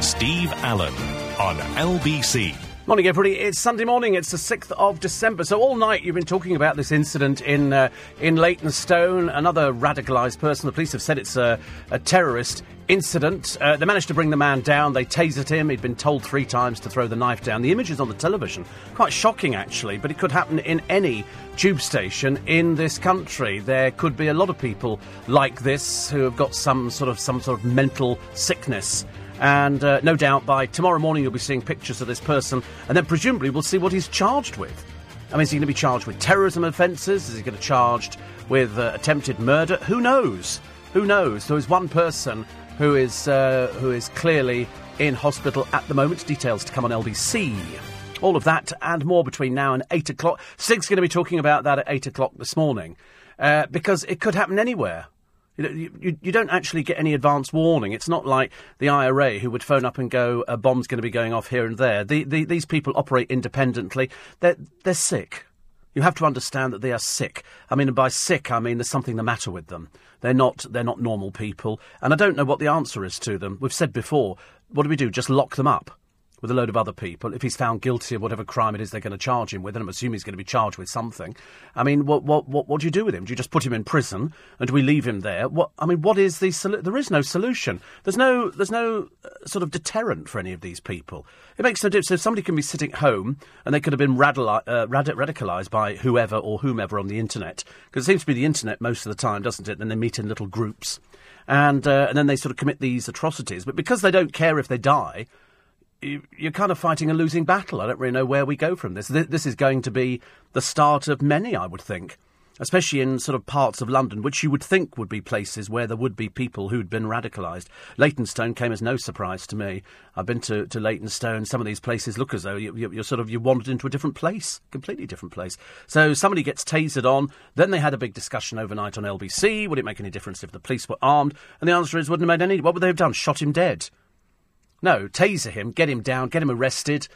Steve Allen on LBC. Morning, everybody. It's Sunday morning. It's the 6th of December. So, all night you've been talking about this incident in, uh, in Leytonstone. Another radicalised person. The police have said it's a, a terrorist incident. Uh, they managed to bring the man down. They tasered him. He'd been told three times to throw the knife down. The images on the television, quite shocking actually, but it could happen in any tube station in this country. There could be a lot of people like this who have got some sort of some sort of mental sickness. And uh, no doubt by tomorrow morning you'll be seeing pictures of this person, and then presumably we'll see what he's charged with. I mean, is he going to be charged with terrorism offences? Is he going to be charged with uh, attempted murder? Who knows? Who knows? There is one person who is uh, who is clearly in hospital at the moment. Details to come on LBC. All of that and more between now and eight o'clock. Stig's going to be talking about that at eight o'clock this morning uh, because it could happen anywhere. You, you, don't actually get any advance warning. It's not like the IRA who would phone up and go, a bomb's going to be going off here and there. The, the, these people operate independently. They're, they're sick. You have to understand that they are sick. I mean, by sick, I mean there's something the matter with them. They're not, they're not normal people. And I don't know what the answer is to them. We've said before, what do we do? Just lock them up? With a load of other people. If he's found guilty of whatever crime it is they're going to charge him with, and I'm assuming he's going to be charged with something. I mean, what what what, what do you do with him? Do you just put him in prison, and do we leave him there? What I mean, what is the solu- there is no solution. There's no there's no uh, sort of deterrent for any of these people. It makes no difference. So somebody can be sitting at home and they could have been radicali- uh, rad- radicalised by whoever or whomever on the internet, because it seems to be the internet most of the time, doesn't it? Then they meet in little groups. And, uh, and then they sort of commit these atrocities. But because they don't care if they die, you're kind of fighting a losing battle. I don't really know where we go from this. This is going to be the start of many, I would think, especially in sort of parts of London, which you would think would be places where there would be people who'd been radicalised. Leytonstone came as no surprise to me. I've been to, to Leytonstone. Some of these places look as though you, you're sort of you wandered into a different place, completely different place. So somebody gets tasered on. Then they had a big discussion overnight on LBC. Would it make any difference if the police were armed? And the answer is, wouldn't have made any. What would they have done? Shot him dead. No, taser him, get him down, get him arrested.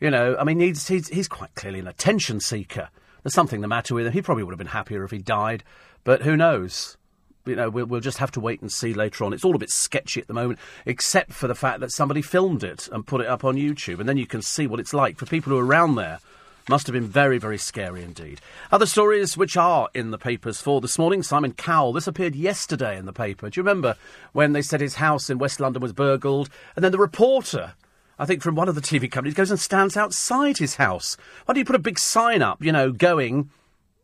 You know, I mean, he's, he's, he's quite clearly an attention seeker. There's something the matter with him. He probably would have been happier if he died, but who knows? You know, we'll, we'll just have to wait and see later on. It's all a bit sketchy at the moment, except for the fact that somebody filmed it and put it up on YouTube, and then you can see what it's like for people who are around there must have been very, very scary indeed. Other stories which are in the papers for this morning Simon Cowell. This appeared yesterday in the paper. Do you remember when they said his house in West London was burgled? And then the reporter. I think from one of the TV companies goes and stands outside his house. Why do you put a big sign up, you know, going,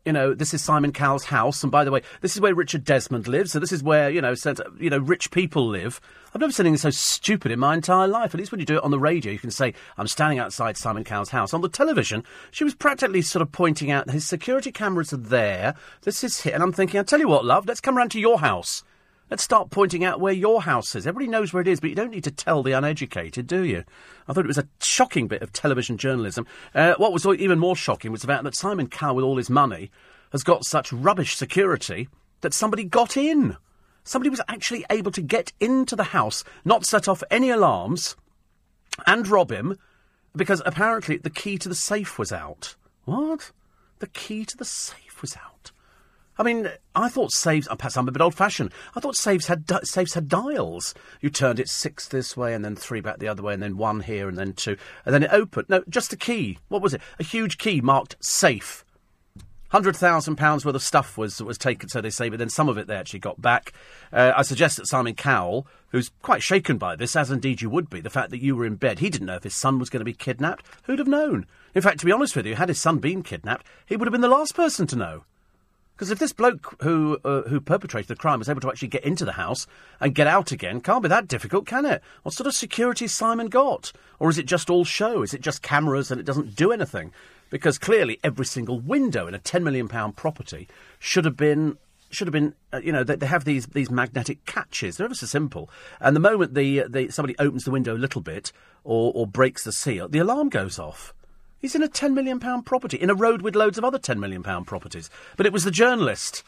you know, this is Simon Cowell's house, and by the way, this is where Richard Desmond lives, so this is where, you know, said, you know, rich people live. I've never seen anything so stupid in my entire life. At least when you do it on the radio, you can say, I'm standing outside Simon Cowell's house. On the television, she was practically sort of pointing out his security cameras are there, this is here, and I'm thinking, I'll tell you what, love, let's come round to your house. Let's start pointing out where your house is. Everybody knows where it is, but you don't need to tell the uneducated, do you? I thought it was a shocking bit of television journalism. Uh, what was even more shocking was the fact that Simon Cowell, with all his money, has got such rubbish security that somebody got in. Somebody was actually able to get into the house, not set off any alarms, and rob him, because apparently the key to the safe was out. What? The key to the safe was out. I mean, I thought safes. Perhaps I'm a bit old-fashioned. I thought safes had di- safes had dials. You turned it six this way, and then three back the other way, and then one here, and then two, and then it opened. No, just a key. What was it? A huge key marked safe. Hundred thousand pounds worth of stuff was was taken, so they say, but then some of it they actually got back. Uh, I suggest that Simon Cowell, who's quite shaken by this, as indeed you would be, the fact that you were in bed, he didn't know if his son was going to be kidnapped. Who'd have known? In fact, to be honest with you, had his son been kidnapped, he would have been the last person to know. Because if this bloke who uh, who perpetrated the crime was able to actually get into the house and get out again, can't be that difficult, can it? What sort of security Simon got? Or is it just all show? Is it just cameras and it doesn't do anything? because clearly every single window in a ten million pound property should have been should have been, uh, you know, they, they, have these these magnetic catches. They're ever so simple. And the moment the, the somebody opens the window a little bit or, or breaks the seal, the alarm goes off. He's in a ten million pound property in a road with loads of other ten million pound properties. But it was the journalist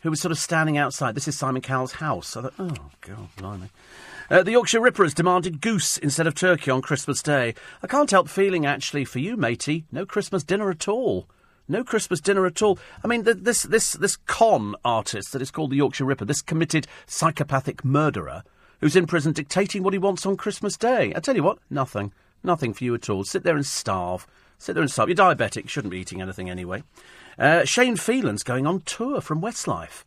who was sort of standing outside. This is Simon Cowell's house. I thought, oh god, blimey. Uh, the Yorkshire Rippers demanded goose instead of turkey on Christmas Day. I can't help feeling, actually, for you, matey, no Christmas dinner at all. No Christmas dinner at all. I mean, this this this con artist that is called the Yorkshire Ripper, this committed psychopathic murderer, who's in prison dictating what he wants on Christmas Day. I tell you what, nothing. Nothing for you at all. Sit there and starve. Sit there and starve. You're diabetic, shouldn't be eating anything anyway. Uh, Shane Filan's going on tour from Westlife.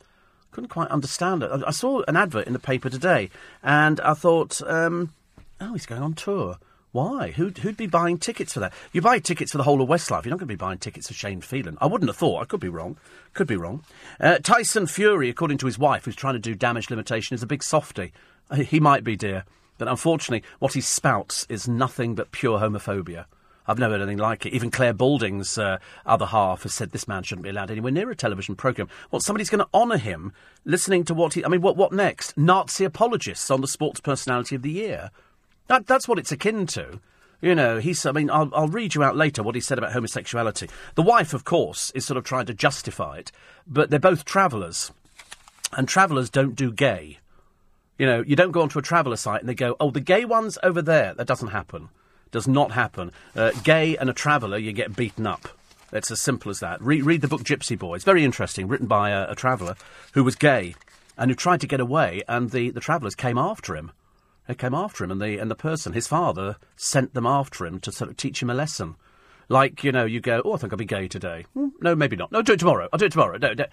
Couldn't quite understand it. I, saw an advert in the paper today, and I thought, um, oh, he's going on tour. Why? Who'd, who'd be buying tickets for that? You buy tickets for the whole of Westlife. You're not going to be buying tickets for Shane Phelan. I wouldn't have thought. I could be wrong. Could be wrong. Uh, Tyson Fury, according to his wife, who's trying to do damage limitation, is a big softy. Uh, he might be, dear. But unfortunately, what he spouts is nothing but pure homophobia. I've never heard anything like it. Even Clare Balding's uh, other half has said this man shouldn't be allowed anywhere near a television programme. Well, somebody's going to honour him listening to what he. I mean, what, what next? Nazi apologists on the Sports Personality of the Year. That, that's what it's akin to. You know, he's. I mean, I'll, I'll read you out later what he said about homosexuality. The wife, of course, is sort of trying to justify it, but they're both travellers, and travellers don't do gay. You know, you don't go onto a traveller site and they go, "Oh, the gay one's over there." That doesn't happen. Does not happen. Uh, gay and a traveller, you get beaten up. It's as simple as that. Re- read the book Gypsy Boy. It's Very interesting, written by a, a traveller who was gay and who tried to get away, and the, the travellers came after him. They came after him, and the and the person, his father, sent them after him to sort of teach him a lesson. Like you know, you go, oh, I think I'll be gay today. Hmm, no, maybe not. No, do it tomorrow. I'll do it tomorrow. No, no.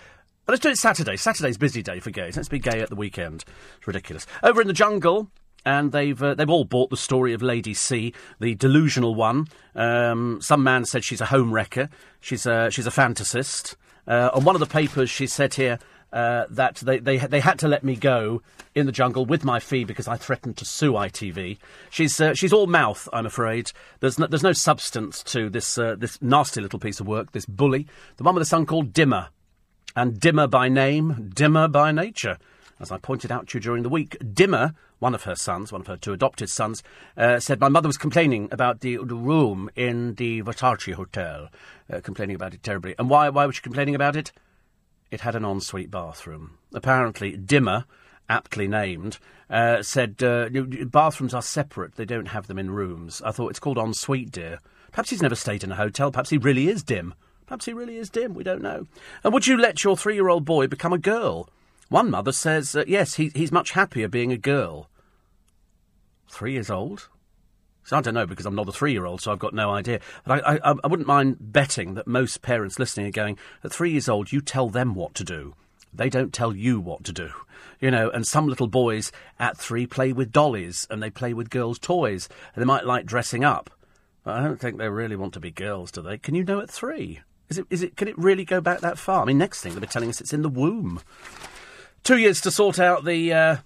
Let's do it Saturday. Saturday's busy day for gays. Let's be gay at the weekend. It's ridiculous. Over in the jungle, and they've uh, they've all bought the story of Lady C, the delusional one. Um, some man said she's a home wrecker. She's a she's a fantasist. Uh, on one of the papers, she said here uh, that they, they they had to let me go in the jungle with my fee because I threatened to sue ITV. She's uh, she's all mouth, I'm afraid. There's no, there's no substance to this uh, this nasty little piece of work. This bully, the one with a son called Dimmer, and Dimmer by name, Dimmer by nature. As I pointed out to you during the week, Dimmer, one of her sons, one of her two adopted sons, uh, said my mother was complaining about the, the room in the Versace Hotel, uh, complaining about it terribly. And why, why was she complaining about it? It had an ensuite bathroom. Apparently, Dimmer, aptly named, uh, said uh, bathrooms are separate. They don't have them in rooms. I thought it's called ensuite, dear. Perhaps he's never stayed in a hotel. Perhaps he really is dim. Perhaps he really is dim. We don't know. And would you let your three-year-old boy become a girl? One mother says, uh, yes, he, he's much happier being a girl. Three years old? So I don't know because I'm not a three year old, so I've got no idea. But I, I, I wouldn't mind betting that most parents listening are going, at three years old, you tell them what to do. They don't tell you what to do. You know, and some little boys at three play with dollies and they play with girls' toys and they might like dressing up. But I don't think they really want to be girls, do they? Can you know at three? Is it, is it, can it really go back that far? I mean, next thing they'll be telling us it's in the womb. Two years to sort out the uh,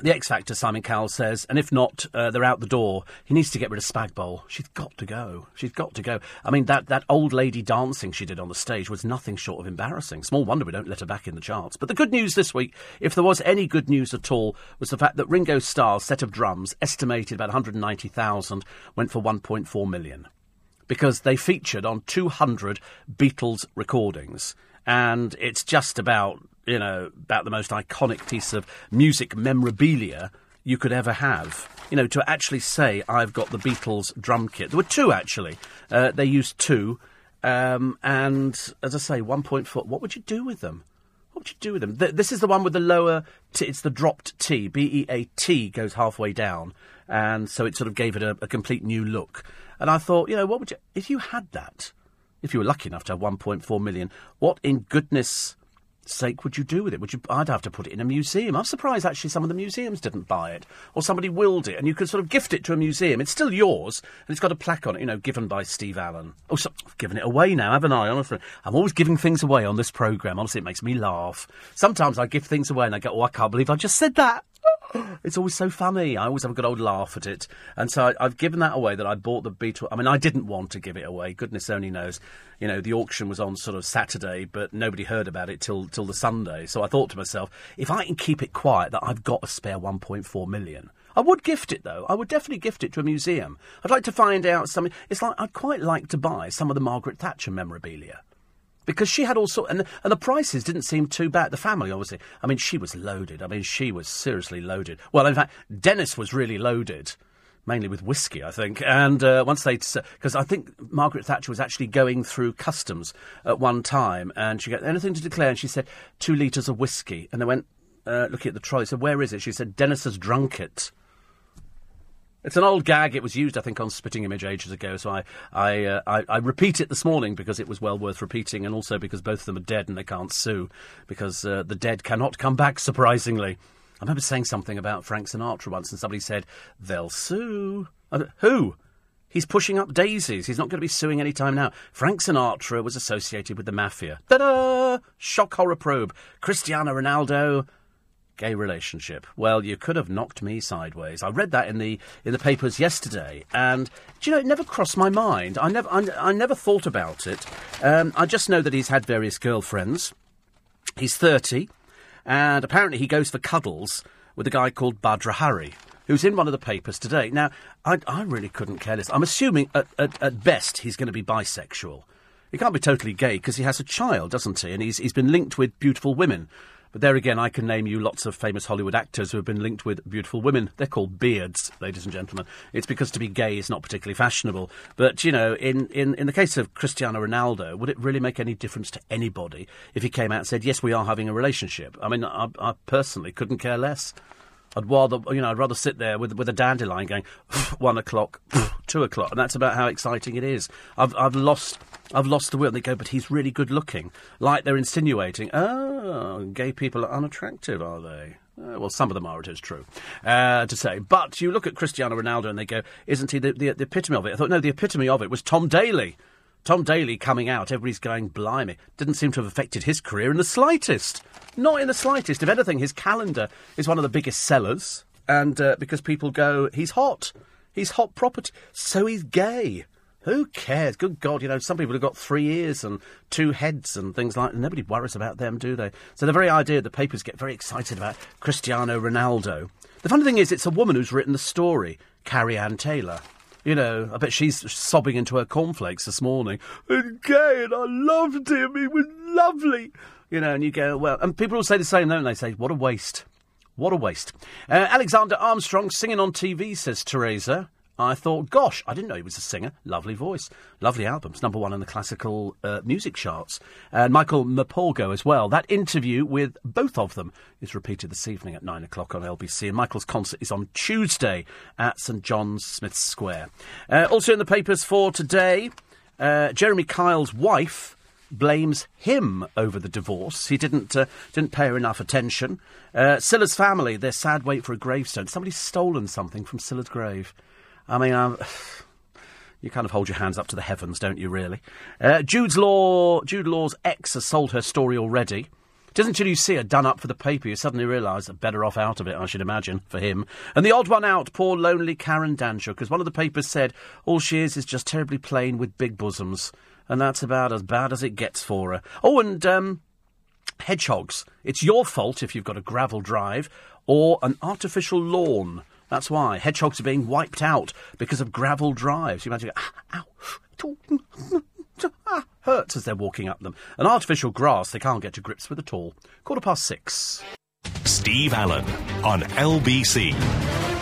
the X Factor, Simon Cowell says, and if not, uh, they're out the door. He needs to get rid of Spagbowl. She's got to go. She's got to go. I mean, that, that old lady dancing she did on the stage was nothing short of embarrassing. Small wonder we don't let her back in the charts. But the good news this week, if there was any good news at all, was the fact that Ringo Starr's set of drums, estimated about 190,000, went for 1.4 million. Because they featured on 200 Beatles recordings. And it's just about you know, about the most iconic piece of music memorabilia you could ever have. You know, to actually say, I've got the Beatles drum kit. There were two, actually. Uh, they used two. Um, and, as I say, 1.4. What would you do with them? What would you do with them? Th- this is the one with the lower, t- it's the dropped T. B E A T goes halfway down. And so it sort of gave it a, a complete new look. And I thought, you know, what would you, if you had that, if you were lucky enough to have 1.4 million, what in goodness sake would you do with it? Would you? I'd have to put it in a museum. I'm surprised actually some of the museums didn't buy it, or somebody willed it, and you could sort of gift it to a museum. It's still yours, and it's got a plaque on it, you know, given by Steve Allen. Oh, so, I've given it away now, haven't I? Honestly, I'm always giving things away on this program. Honestly, it makes me laugh. Sometimes I give things away and I go, "Oh, I can't believe I just said that." It's always so funny. I always have a good old laugh at it. And so I, have given that away that I bought the Beetle. I mean, I didn't want to give it away. Goodness only knows. You know, the auction was on sort of Saturday, but nobody heard about it till, till the Sunday. So I thought to myself, if I can keep it quiet that I've got a spare 1.4 million. I would gift it though. I would definitely gift it to a museum. I'd like to find out something. It's like I'd quite like to buy some of the Margaret Thatcher memorabilia because she had all sorts, and, and the prices didn't seem too bad. The family, obviously, I mean, she was loaded. I mean, she was seriously loaded. Well, in fact, Dennis was really loaded, mainly with whiskey, I think. And uh, once they, because I think Margaret Thatcher was actually going through customs at one time, and she got anything to declare, and she said two litres of whiskey, and they went, uh, looking at the trolley. So where is it? She said, Dennis has drunk it. It's an old gag. It was used, I think, on Spitting Image ages ago. So I, I, uh, I, I, repeat it this morning because it was well worth repeating, and also because both of them are dead and they can't sue because uh, the dead cannot come back. Surprisingly, I remember saying something about Frank Sinatra once, and somebody said they'll sue. Who? He's pushing up daisies. He's not going to be suing any time now. Frank Sinatra was associated with the mafia. Ta-da! Shock horror probe. Cristiano Ronaldo gay relationship. Well, you could have knocked me sideways. I read that in the in the papers yesterday, and do you know it never crossed my mind. I never I, I never thought about it. Um, I just know that he's had various girlfriends. He's thirty, and apparently he goes for cuddles with a guy called Badr Hari. Who's in one of the papers today? Now, I, I really couldn't care less. I'm assuming at, at, at best he's going to be bisexual. He can't be totally gay because he has a child, doesn't he? And he's, he's been linked with beautiful women. But there again, I can name you lots of famous Hollywood actors who have been linked with beautiful women. They're called beards, ladies and gentlemen. It's because to be gay is not particularly fashionable. But, you know, in, in, in the case of Cristiano Ronaldo, would it really make any difference to anybody if he came out and said, yes, we are having a relationship? I mean, I, I personally couldn't care less. I'd rather, you know, I'd rather sit there with with a dandelion going one o'clock, two o'clock, and that's about how exciting it is. I've I've lost I've lost the will. And they go, but he's really good looking, like they're insinuating. Oh, gay people are unattractive, are they? Uh, well, some of them are, it is true, uh, to say. But you look at Cristiano Ronaldo and they go, isn't he the, the, the epitome of it? I thought, no, the epitome of it was Tom Daley. Tom Daley coming out, everybody's going, blimey. Didn't seem to have affected his career in the slightest. Not in the slightest. If anything, his calendar is one of the biggest sellers. And uh, because people go, he's hot. He's hot property. So he's gay. Who cares? Good God, you know, some people have got three ears and two heads and things like that. Nobody worries about them, do they? So the very idea the papers get very excited about Cristiano Ronaldo. The funny thing is, it's a woman who's written the story, Carrie Ann Taylor. You know, I bet she's sobbing into her cornflakes this morning. And gay, and I loved him. He was lovely. You know, and you go, well, and people will say the same, don't they? Say, what a waste. What a waste. Uh, Alexander Armstrong singing on TV, says Teresa. I thought, gosh, I didn't know he was a singer. Lovely voice. Lovely albums. Number one in the classical uh, music charts. And Michael Morpurgo as well. That interview with both of them is repeated this evening at 9 o'clock on LBC. And Michael's concert is on Tuesday at St John's Smith Square. Uh, also in the papers for today, uh, Jeremy Kyle's wife blames him over the divorce. He didn't uh, didn't pay her enough attention. Uh, Cilla's family, their sad wait for a gravestone. Somebody's stolen something from Cilla's grave. I mean, um, you kind of hold your hands up to the heavens, don't you, really? Uh, Jude's Law, Jude Law's ex has sold her story already. It isn't until you see her done up for the paper you suddenly realise that better off out of it, I should imagine, for him. And the odd one out, poor lonely Karen Danczuk, because one of the papers said all she is is just terribly plain with big bosoms. And that's about as bad as it gets for her. Oh, and um, hedgehogs. It's your fault if you've got a gravel drive or an artificial lawn. That's why hedgehogs are being wiped out because of gravel drives. You imagine, ah, ow, hurts as they're walking up them. An artificial grass they can't get to grips with at all. Quarter past six. Steve Allen on LBC.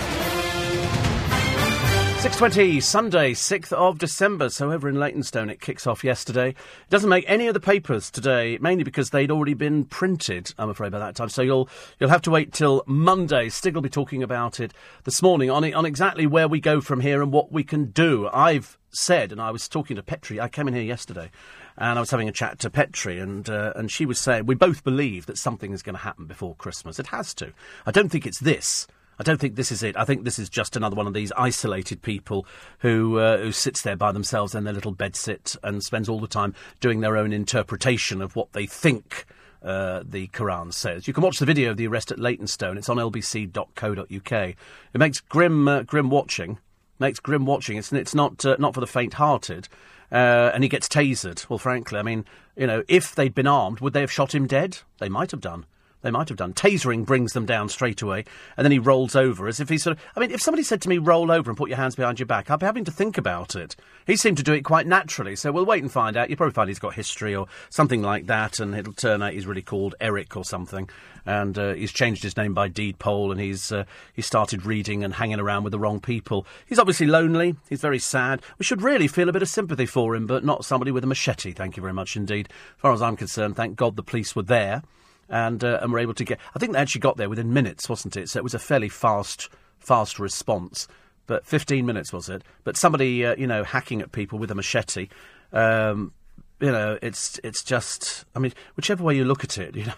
6.20, Sunday, 6th of December. So over in Leytonstone, it kicks off yesterday. It doesn't make any of the papers today, mainly because they'd already been printed, I'm afraid, by that time. So you'll you'll have to wait till Monday. Stig will be talking about it this morning on, on exactly where we go from here and what we can do. I've said, and I was talking to Petrie, I came in here yesterday, and I was having a chat to Petrie, and uh, and she was saying we both believe that something is going to happen before Christmas. It has to. I don't think it's this. I don't think this is it. I think this is just another one of these isolated people who uh, who sits there by themselves in their little bedsit and spends all the time doing their own interpretation of what they think. Uh, the Quran says. You can watch the video of the arrest at Leytonstone. It's on lbc.co.uk. It makes grim, uh, grim watching. Makes grim watching. It's, it's not, uh, not for the faint-hearted. Uh, and he gets tasered. Well, frankly, I mean, you know, if they'd been armed, would they have shot him dead? They might have done. They might have done. Tasering brings them down straight away, and then he rolls over as if he sort of. I mean, if somebody said to me, roll over and put your hands behind your back, I'd be having to think about it. He seemed to do it quite naturally, so we'll wait and find out. You'll probably find he's got history or something like that, and it'll turn out he's really called Eric or something. And uh, he's changed his name by deed poll, and he's uh, he started reading and hanging around with the wrong people. He's obviously lonely. He's very sad. We should really feel a bit of sympathy for him, but not somebody with a machete. Thank you very much indeed. As far as I'm concerned, thank God the police were there and uh, and were able to get. I think they actually got there within minutes, wasn't it? So it was a fairly fast fast response. But 15 minutes was it? But somebody, uh, you know, hacking at people with a machete. Um, you know, it's it's just. I mean, whichever way you look at it, you know.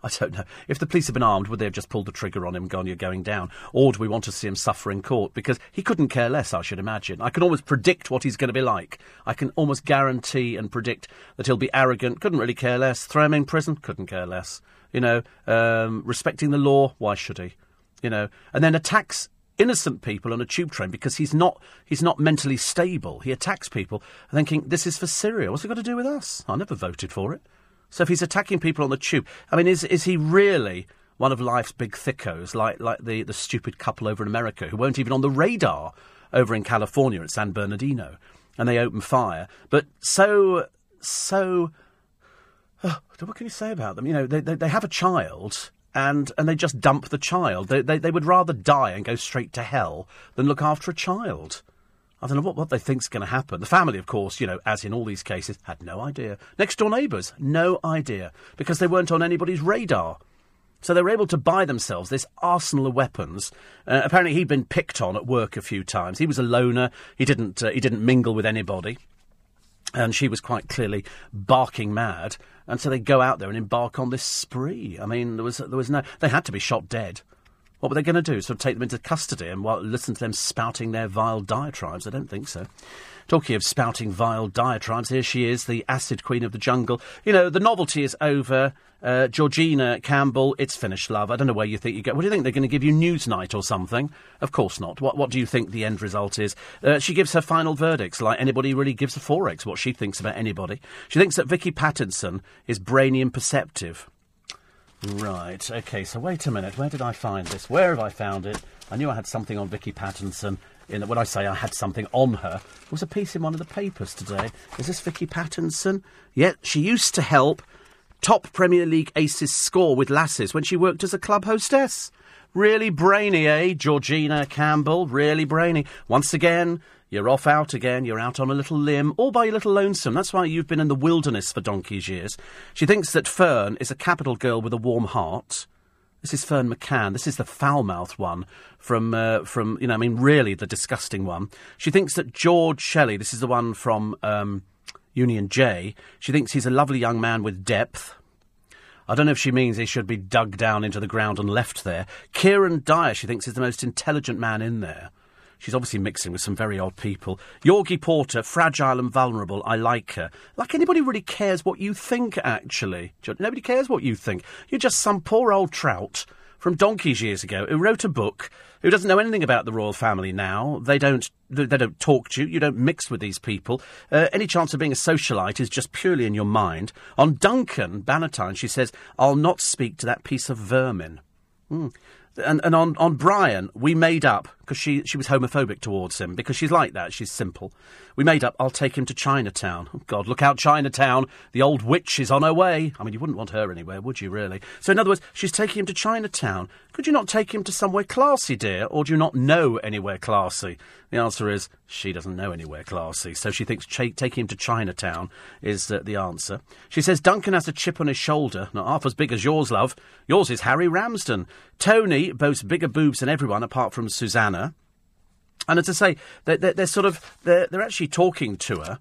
I don't know. If the police had been armed, would they have just pulled the trigger on him and gone, you're going down? Or do we want to see him suffer in court? Because he couldn't care less, I should imagine. I can almost predict what he's going to be like. I can almost guarantee and predict that he'll be arrogant, couldn't really care less. Throw him in prison, couldn't care less. You know, um, respecting the law, why should he? You know, and then attacks innocent people on a tube train because he's not he's not mentally stable. He attacks people thinking this is for Syria. What's it got to do with us? I never voted for it. So if he's attacking people on the tube, I mean, is is he really one of life's big thickos, like like the the stupid couple over in America who weren't even on the radar over in California at San Bernardino, and they open fire. But so so. Oh, what can you say about them? You know, they, they, they have a child and and they just dump the child. They, they, they would rather die and go straight to hell than look after a child. I don't know what, what they think's going to happen. The family, of course, you know, as in all these cases, had no idea. Next door neighbours, no idea, because they weren't on anybody's radar. So they were able to buy themselves this arsenal of weapons. Uh, apparently, he'd been picked on at work a few times. He was a loner. He didn't uh, he didn't mingle with anybody, and she was quite clearly barking mad. And so they go out there and embark on this spree. I mean, there was there was no. They had to be shot dead. What were they going to do? Sort of take them into custody and while, listen to them spouting their vile diatribes? I don't think so. Talking of spouting vile diatribes, here she is, the acid queen of the jungle. You know, the novelty is over. Uh, Georgina Campbell, it's finished, love. I don't know where you think you go. What do you think? They're going to give you Newsnight or something? Of course not. What, what do you think the end result is? Uh, she gives her final verdicts like anybody really gives a forex, what she thinks about anybody. She thinks that Vicky Pattison is brainy and perceptive. Right, okay, so wait a minute. Where did I find this? Where have I found it? I knew I had something on Vicky Pattison. In, when I say I had something on her, there was a piece in one of the papers today. Is this Vicky Pattison? Yeah, she used to help top Premier League aces score with lasses when she worked as a club hostess. Really brainy, eh, Georgina Campbell? Really brainy. Once again, you're off out again, you're out on a little limb, all by your little lonesome. That's why you've been in the wilderness for donkey's years. She thinks that Ferne is a capital girl with a warm heart. This is Ferne McCann. This is the foul-mouthed one from, uh, from you know, I mean, really the disgusting one. She thinks that George Shelley, this is the one from um, Union J, she thinks he's a lovely young man with depth. I don't know if she means he should be dug down into the ground and left there. Kieran Dyer, she thinks, is the most intelligent man in there. She's obviously mixing with some very odd people. Yorgie Porter, fragile and vulnerable. I like her. Like anybody really cares what you think, actually. Nobody cares what you think. You're just some poor old trout from donkeys years ago who wrote a book who doesn't know anything about the royal family now. They don't they don't talk to you. You don't mix with these people. Uh, any chance of being a socialite is just purely in your mind. On Duncan Bannatyne, she says, "I'll not speak to that piece of vermin." Mm and, and on, on Brian, we made up, because she, she was homophobic towards him, because she's like that, she's simple. We made up, I'll take him to Chinatown. Oh, God, look out, Chinatown. The old witch is on her way. I mean, you wouldn't want her anywhere, would you, really? So, in other words, she's taking him to Chinatown. Could you not take him to somewhere classy, dear? Or do you not know anywhere classy? The answer is she doesn't know anywhere classy, so she thinks ch- taking him to Chinatown is uh, the answer. She says Duncan has a chip on his shoulder, not half as big as yours, love. Yours is Harry Ramsden. Tony boasts bigger boobs than everyone apart from Susannah. And as I say, they're, they're, they're sort of they're, they're actually talking to her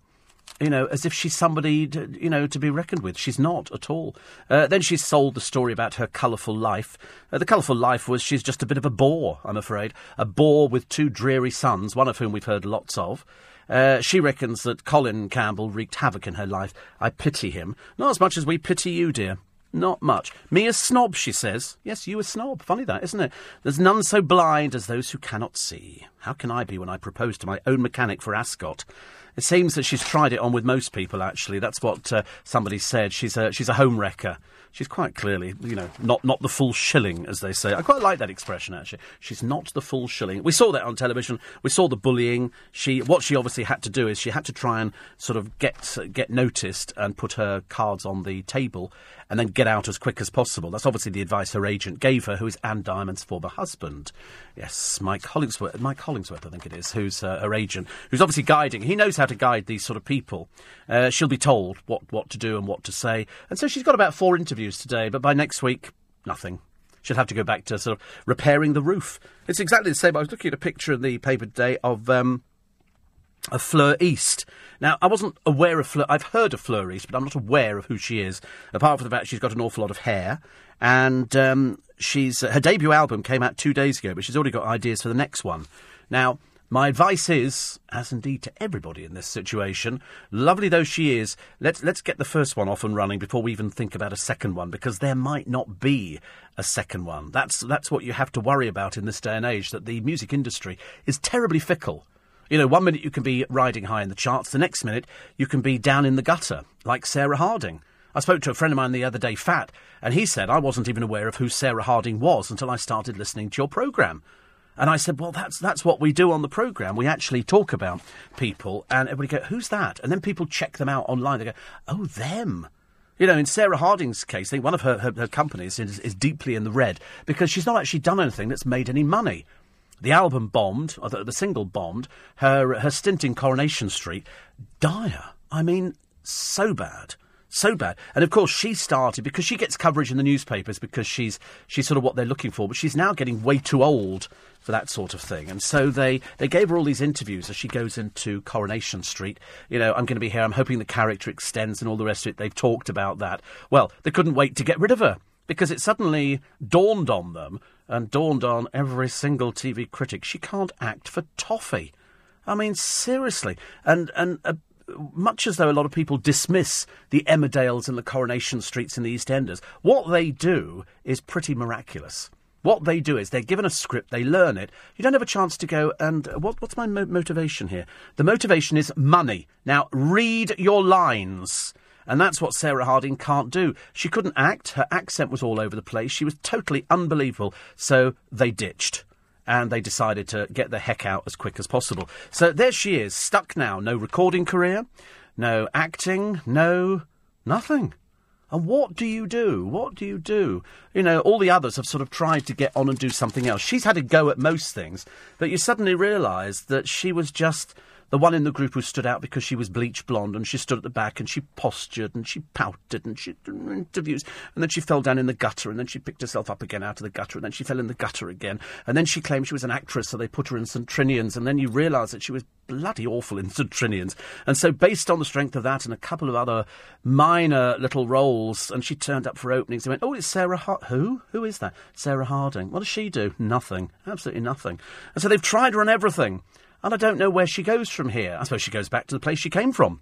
you know, as if she's somebody, to, you know, to be reckoned with. She's not at all. Uh, then she's sold the story about her colourful life. Uh, the colourful life was she's just a bit of a bore, I'm afraid. A bore with two dreary sons, one of whom we've heard lots of. Uh, she reckons that Colin Campbell wreaked havoc in her life. I pity him. Not as much as we pity you, dear. Not much. Me a snob, she says. Yes, you a snob. Funny that, isn't it? There's none so blind as those who cannot see. How can I be when I propose to my own mechanic for Ascot? It seems that she's tried it on with most people. Actually, that's what uh, somebody said. She's a she's a home wrecker. She's quite clearly, you know, not not the full shilling, as they say. I quite like that expression. Actually, she's not the full shilling. We saw that on television. We saw the bullying. She what she obviously had to do is she had to try and sort of get get noticed and put her cards on the table and then get out as quick as possible. That's obviously the advice her agent gave her, who is Anne Diamond's former husband. Yes, Mike Hollingsworth, Mike Hollingsworth, I think it is, who's uh, her agent, who's obviously guiding. He knows how to guide these sort of people. Uh, she'll be told what, what to do and what to say. And so she's got about four interviews today, but by next week, nothing. She'll have to go back to sort of repairing the roof. It's exactly the same. I was looking at a picture in the paper today of um, of Fleur East. Now, I wasn't aware of Fleur. I've heard of Fleur East, but I'm not aware of who she is, apart from the fact she's got an awful lot of hair. And um, she's her debut album came out two days ago, but she's already got ideas for the next one. Now, my advice is, as indeed to everybody in this situation, lovely though she is, let's let's get the first one off and running before we even think about a second one, because there might not be a second one. That's that's what you have to worry about in this day and age. That the music industry is terribly fickle. You know, one minute you can be riding high in the charts, the next minute you can be down in the gutter, like Sarah Harding. I spoke to a friend of mine the other day, Fat, and he said I wasn't even aware of who Sarah Harding was until I started listening to your programme. And I said, well, that's, that's what we do on the programme. We actually talk about people, and everybody go, who's that? And then people check them out online. They go, oh, them. You know, in Sarah Harding's case, I think one of her, her, her companies is, is deeply in the red because she's not actually done anything that's made any money. The album bombed, or the, the single bombed. Her, her stint in Coronation Street, dire. I mean, so bad so bad. And of course, she started because she gets coverage in the newspapers because she's she's sort of what they're looking for. But she's now getting way too old for that sort of thing. And so they, they gave her all these interviews as she goes into Coronation Street. You know, I'm going to be here. I'm hoping the character extends and all the rest of it. They've talked about that. Well, they couldn't wait to get rid of her because it suddenly dawned on them and dawned on every single TV critic she can't act for toffee. I mean, seriously. And and much as though a lot of people dismiss the Emmerdales and the Coronation Streets and the East Enders, what they do is pretty miraculous. What they do is they're given a script, they learn it. You don't have a chance to go and uh, what, what's my mo- motivation here? The motivation is money. Now read your lines. And that's what Sarah Harding can't do. She couldn't act. Her accent was all over the place. She was totally unbelievable. So they ditched. And they decided to get the heck out as quick as possible. So there she is, stuck now. No recording career, no acting, no nothing. And what do you do? What do you do? You know, all the others have sort of tried to get on and do something else. She's had a go at most things, but you suddenly realise that she was just the one in the group who stood out because she was bleach blonde and she stood at the back and she postured and she pouted and she did interviews. And then she fell down in the gutter and then she picked herself up again out of the gutter and then she fell in the gutter again. And then she claimed she was an actress so they put her in St Trinian's and then you realise that she was bloody awful in St Trinian's and so based on the strength of that and a couple of other minor little roles and she turned up for openings and went oh it's Sarah Har- who? Who is that? Sarah Harding. What does she do? Nothing. Absolutely nothing. And so they've tried her on everything and I don't know where she goes from here. I suppose she goes back to the place she came from.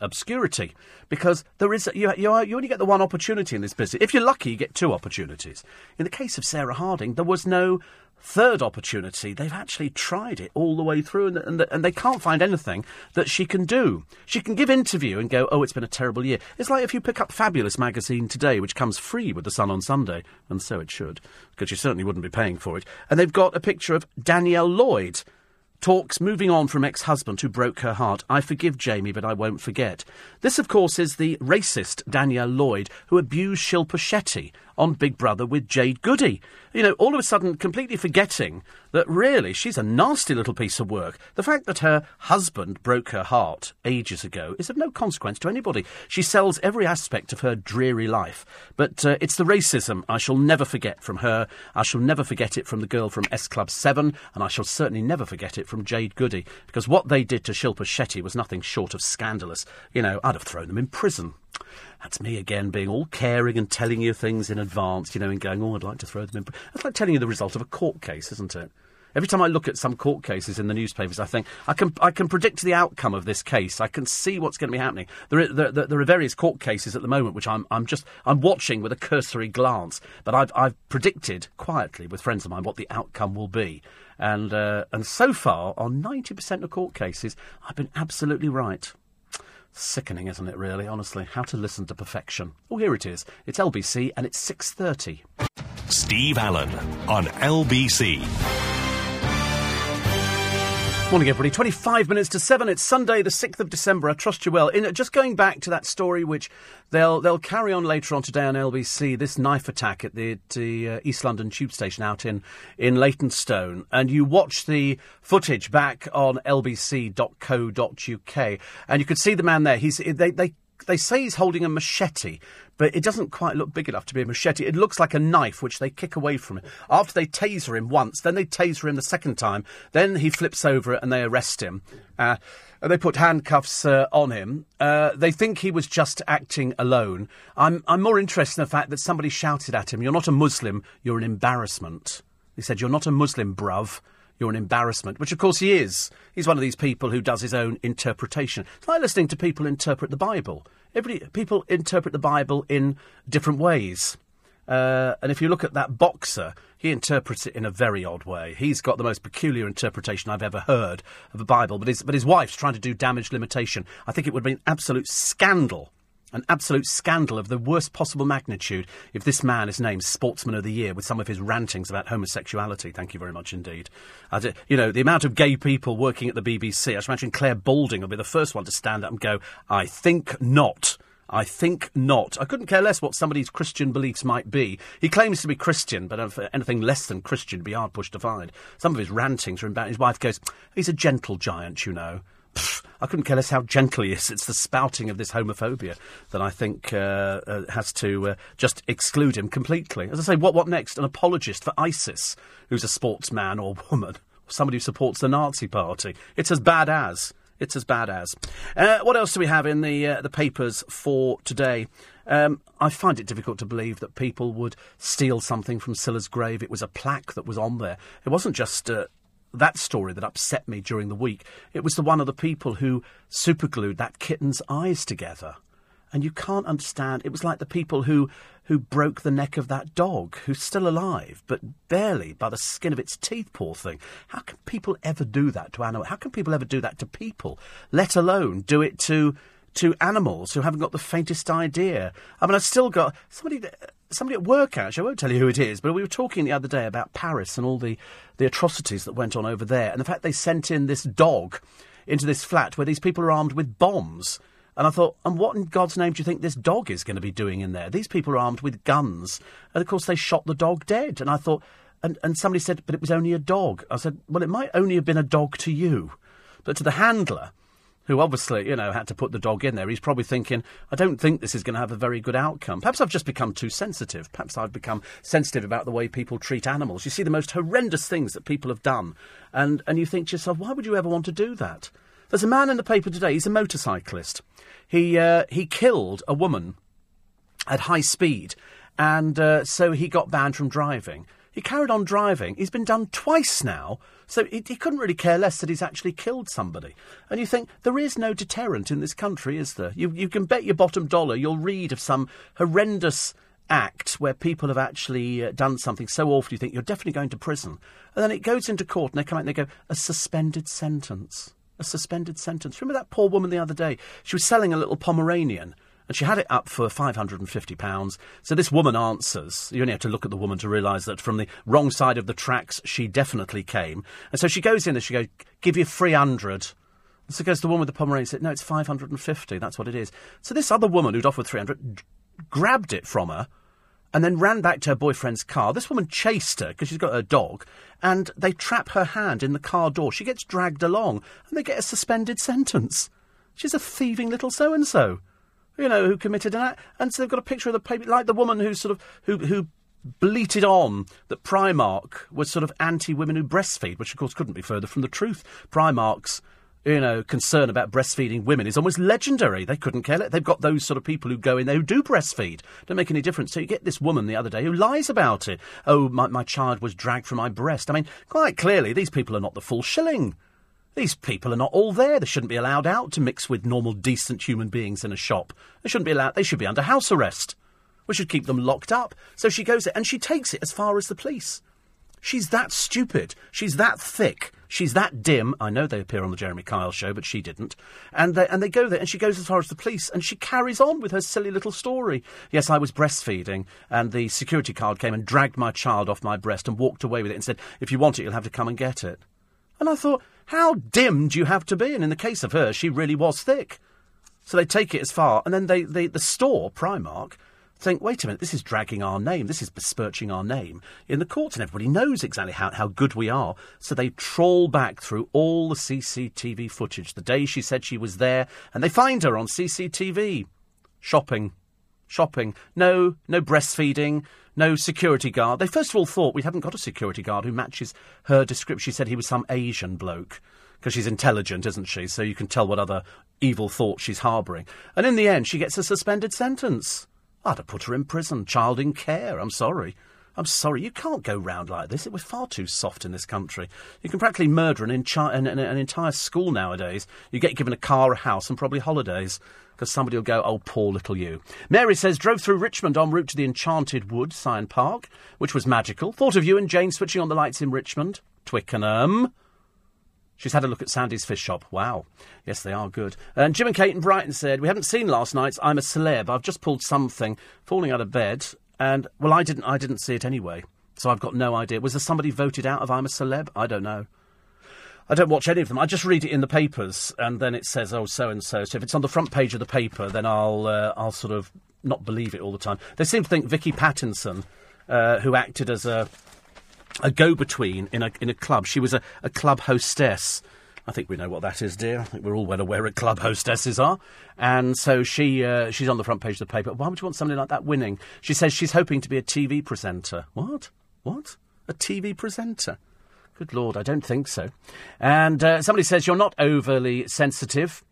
Obscurity. Because there is, you, you, you only get the one opportunity in this business. If you're lucky, you get two opportunities. In the case of Sarah Harding, there was no third opportunity. They've actually tried it all the way through, and, and, and, they can't find anything that she can do. She can give interview and go, "Oh, it's been a terrible year." It's like if you pick up Fabulous magazine today, which comes free with the Sun on Sunday, and so it should, because you certainly wouldn't be paying for it. And they've got a picture of Danielle Lloyd Talks moving on from ex husband who broke her heart. I forgive Jamie, but I won't forget. This, of course, is the racist Danielle Lloyd who abused Shilpa Shetty on Big Brother with Jade Goody. You know, all of a sudden completely forgetting that really she's a nasty little piece of work. The fact that her husband broke her heart ages ago is of no consequence to anybody. She sells every aspect of her dreary life. But uh, it's the racism I shall never forget from her. I shall never forget it from the girl from S Club 7, and I shall certainly never forget it from Jade Goody, because what they did to Shilpa Shetty was nothing short of scandalous. You know, I'd have thrown them in prison. That's me again, being all caring and telling you things in advance, you know, and going, oh, I'd like to throw them in. That's like telling you the result of a court case, isn't it? Every time I look at some court cases in the newspapers, I think I can I can predict the outcome of this case. I can see what's going to be happening. There are, there, there are various court cases at the moment which I'm I'm just I'm watching with a cursory glance, but I've I've predicted quietly with friends of mine what the outcome will be, and uh, and so far on ninety percent of court cases, I've been absolutely right. Sickening, isn't it, really, honestly? How to listen to perfection. Oh, here it is. It's LBC and it's 6.30. Steve Allen on LBC. Morning, everybody. 25 minutes to 7. It's Sunday, the 6th of December. I trust you well. In, just going back to that story, which they'll they'll carry on later on today on LBC, this knife attack at the, the uh, East London tube station out in, in Leytonstone. And you watch the footage back on lbc.co.uk, and you could see the man there. He's they, they they say he's holding a machete, but it doesn't quite look big enough to be a machete. It looks like a knife, which they kick away from him. After they taser him once, then they taser him the second time, then he flips over and they arrest him. Uh, they put handcuffs uh, on him. Uh, they think he was just acting alone. I'm, I'm more interested in the fact that somebody shouted at him, You're not a Muslim, you're an embarrassment. He said, You're not a Muslim, bruv you're an embarrassment, which of course he is. He's one of these people who does his own interpretation. It's like listening to people interpret the Bible. Every, people interpret the Bible in different ways. Uh, and if you look at that boxer, he interprets it in a very odd way. He's got the most peculiar interpretation I've ever heard of the Bible. But his, but his wife's trying to do damage limitation. I think it would be an absolute scandal an absolute scandal of the worst possible magnitude if this man is named Sportsman of the Year with some of his rantings about homosexuality. Thank you very much indeed. You know, the amount of gay people working at the BBC, I should imagine Clare Balding will be the first one to stand up and go, I think not. I think not. I couldn't care less what somebody's Christian beliefs might be. He claims to be Christian, but uh, anything less than Christian would be hard pushed to find. Some of his rantings are about his wife goes, he's a gentle giant, you know. Pfft, I couldn't care less how gentle he is. It's the spouting of this homophobia that I think uh, uh, has to uh, just exclude him completely. As I say, what what next? An apologist for ISIS, who's a sportsman or woman, or somebody who supports the Nazi Party. It's as bad as. It's as bad as. Uh, what else do we have in the uh, the papers for today? Um, I find it difficult to believe that people would steal something from Cilla's grave. It was a plaque that was on there. It wasn't just uh, that story that upset me during the week. It was the one of the people who superglued that kitten's eyes together. And you can't understand. It was like the people who, who broke the neck of that dog, who's still alive, but barely by the skin of its teeth, poor thing. How can people ever do that to animals? How can people ever do that to people, let alone do it to to animals who haven't got the faintest idea? I mean, I've still got somebody somebody at work actually. I won't tell you who it is, but we were talking the other day about Paris and all the, the atrocities that went on over there, and the fact they sent in this dog into this flat where these people are armed with bombs. And I thought, and what in God's name do you think this dog is going to be doing in there? These people are armed with guns, and of course they shot the dog dead. And I thought, and, and somebody said, but it was only a dog. I said, well, it might only have been a dog to you, but to the handler who obviously, you know, had to put the dog in there, he's probably thinking, I don't think this is going to have a very good outcome. Perhaps I've just become too sensitive. Perhaps I've become sensitive about the way people treat animals. You see the most horrendous things that people have done, and, and you think to yourself, why would you ever want to do that? There's a man in the paper today, he's a motorcyclist. He, uh, he killed a woman at high speed, and uh, so he got banned from driving. He carried on driving. He's been done twice now, so he, he, couldn't really care less that he's actually killed somebody. And you think, there is no deterrent in this country, is there? You, you can bet your bottom dollar you'll read of some horrendous act where people have actually uh, done something so awful you think you're definitely going to prison. And then it goes into court and they come out and they go, a suspended sentence. A suspended sentence. Remember that poor woman the other day? She was selling a little Pomeranian and she had it up for £550. So this woman answers. You only have to look at the woman to realise that from the wrong side of the tracks, she definitely came. And so she goes in and she goes, give you 300 and so goes the woman with the Pomeranian said, no, it's 550, that's what it is. So this other woman who'd offered 300 grabbed it from her and then ran back to her boyfriend's car. This woman chased her because she's got her dog, and they trap her hand in the car door. She gets dragged along, and they get a suspended sentence. She's a thieving little so and so you know, who committed an act. And so they've got a picture of the paper, like the woman who sort of, who, who bleated on that Primark was sort of anti-women who breastfeed, which of course couldn't be further from the truth. Primark's, you know, concern about breastfeeding women is almost legendary. They couldn't care less. They've got those sort of people who go in there who do breastfeed. Don't make any difference. So you get this woman the other day who lies about it. Oh, my, my child was dragged from my breast. I mean, quite clearly, these people are not the full shilling. These people are not all there. They shouldn't be allowed out to mix with normal, decent human beings in a shop. They shouldn't be allowed. They should be under house arrest. We should keep them locked up. So she goes and she takes it as far as the police. She's that stupid. She's that thick. She's that dim. I know they appear on the Jeremy Kyle show, but she didn't. And they, and they go there, and she goes as far as the police, and she carries on with her silly little story. Yes, I was breastfeeding, and the security guard came and dragged my child off my breast and walked away with it and said, if you want it, you'll have to come and get it. And I thought, How dim do you have to be? And in the case of her, she really was thick. So they take it as far, and then they, they the store, Primark, think, wait a minute, this is dragging our name, this is besmirching our name in the courts, and everybody knows exactly how, how good we are. So they trawl back through all the CCTV footage, the day she said she was there, and they find her on CCTV. Shopping. Shopping. No, no breastfeeding, no security guard. They first of all thought we haven't got a security guard who matches her description. She said he was some Asian bloke because she's intelligent, isn't she? So you can tell what other evil thoughts she's harbouring. And in the end, she gets a suspended sentence. I'd have put her in prison, child in care. I'm sorry. I'm sorry, you can't go round like this. It was far too soft in this country. You can practically murder an, enchi- an, an, an entire school nowadays. You get given a car, a house, and probably holidays because somebody will go, oh, poor little you. Mary says, drove through Richmond en route to the Enchanted Wood, Syon Park, which was magical. Thought of you and Jane switching on the lights in Richmond. Twickenham. She's had a look at Sandy's fish shop. Wow. Yes, they are good. And Jim and Kate in Brighton said, We haven't seen last night's I'm a Celeb. I've just pulled something, falling out of bed, and, well, I didn't, I didn't see it anyway. So I've got no idea. Was there somebody voted out of I'm a Celeb? I don't know. I don't watch any of them. I just read it in the papers, and then it says, "Oh, so and so." So if it's on the front page of the paper, then I'll uh, I'll sort of not believe it all the time. They seem to think Vicky Pattison, uh, who acted as a a go-between in a in a club. She was a, a club hostess. I think we know what that is, dear. I think we're all well aware what club hostesses are. And so she uh, she's on the front page of the paper. Why would you want somebody like that winning? She says she's hoping to be a TV presenter. What? What? A TV presenter? Good Lord, I don't think so. And uh, somebody says you're not overly sensitive.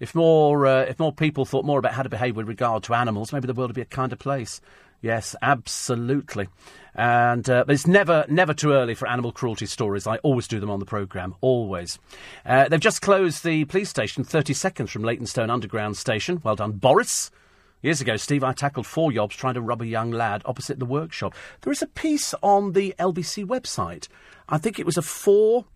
If more, uh, if more people thought more about how to behave with regard to animals, maybe the world would be a kinder place. Yes, absolutely. And uh, it's never, never too early for animal cruelty stories. I always do them on the programme, always. Uh, they've just closed the police station 30 seconds from Leytonstone Underground Station. Well done, Boris. Years ago, Steve, I tackled four yobs trying to rob a young lad opposite the workshop. There is a piece on the LBC website. I think it was a four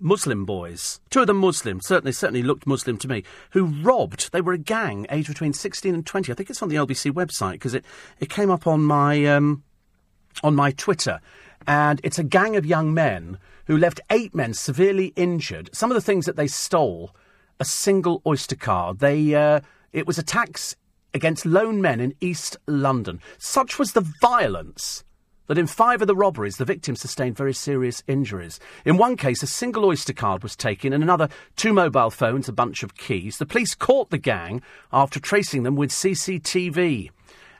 Muslim boys, two of them Muslim, certainly certainly looked Muslim to me, who robbed. They were a gang, aged between sixteen and twenty. I think it's on the LBC website because it, it came up on my um, on my Twitter, and it's a gang of young men who left eight men severely injured. Some of the things that they stole, a single Oyster card. They uh, it was attacks against lone men in East London. Such was the violence that in five of the robberies, the victims sustained very serious injuries. In one case, a single Oyster card was taken, and another, two mobile phones, a bunch of keys. The police caught the gang after tracing them with CCTV.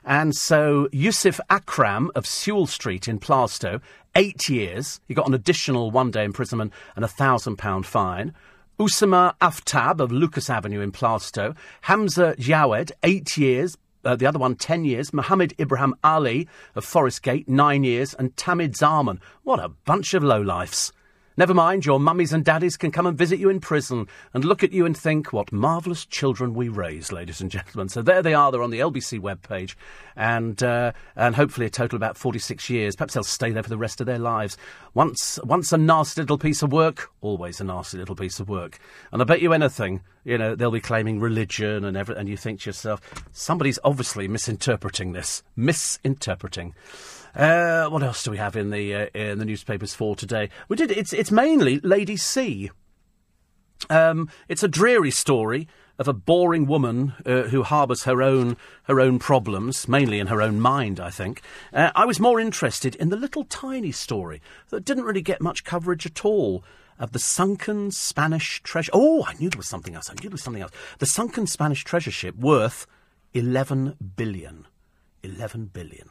And so Yusuf Akram of Sewell Street in Plaistow, eight years. He got an additional one day imprisonment and a thousand pound fine. Usama Aftab of Lucas Avenue in Plaistow. Hamza Jawed, eight years. Uh, the other one, 10 years. Mohammed Ibrahim Ali of Forest Gate, 9 years. And Tamid Zaman. What a bunch of lowlifes. Never mind, your mummies and daddies can come and visit you in prison and look at you and think, what marvellous children we raise, ladies and gentlemen. So there they are, they're on the LBC webpage, and, uh, and hopefully a total of about 46 years. Perhaps they'll stay there for the rest of their lives. Once, once a nasty little piece of work, always a nasty little piece of work. And I bet you anything, you know, they'll be claiming religion and everything, and you think to yourself, somebody's obviously misinterpreting this. Misinterpreting. Uh, what else do we have in the uh, in the newspapers for today? We did. It's it's mainly Lady C. Um, it's a dreary story of a boring woman uh, who harbours her own her own problems, mainly in her own mind. I think uh, I was more interested in the little tiny story that didn't really get much coverage at all of the sunken Spanish treasure. Oh, I knew there was something else. I knew there was something else. The sunken Spanish treasure ship worth eleven billion. Eleven billion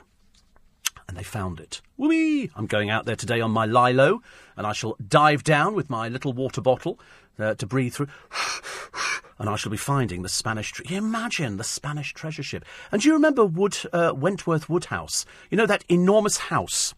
and they found it. Whee! I'm going out there today on my Lilo, and I shall dive down with my little water bottle uh, to breathe through. and I shall be finding the Spanish. Tre- imagine the Spanish treasure ship. And do you remember Wood uh, Wentworth Woodhouse? You know that enormous house,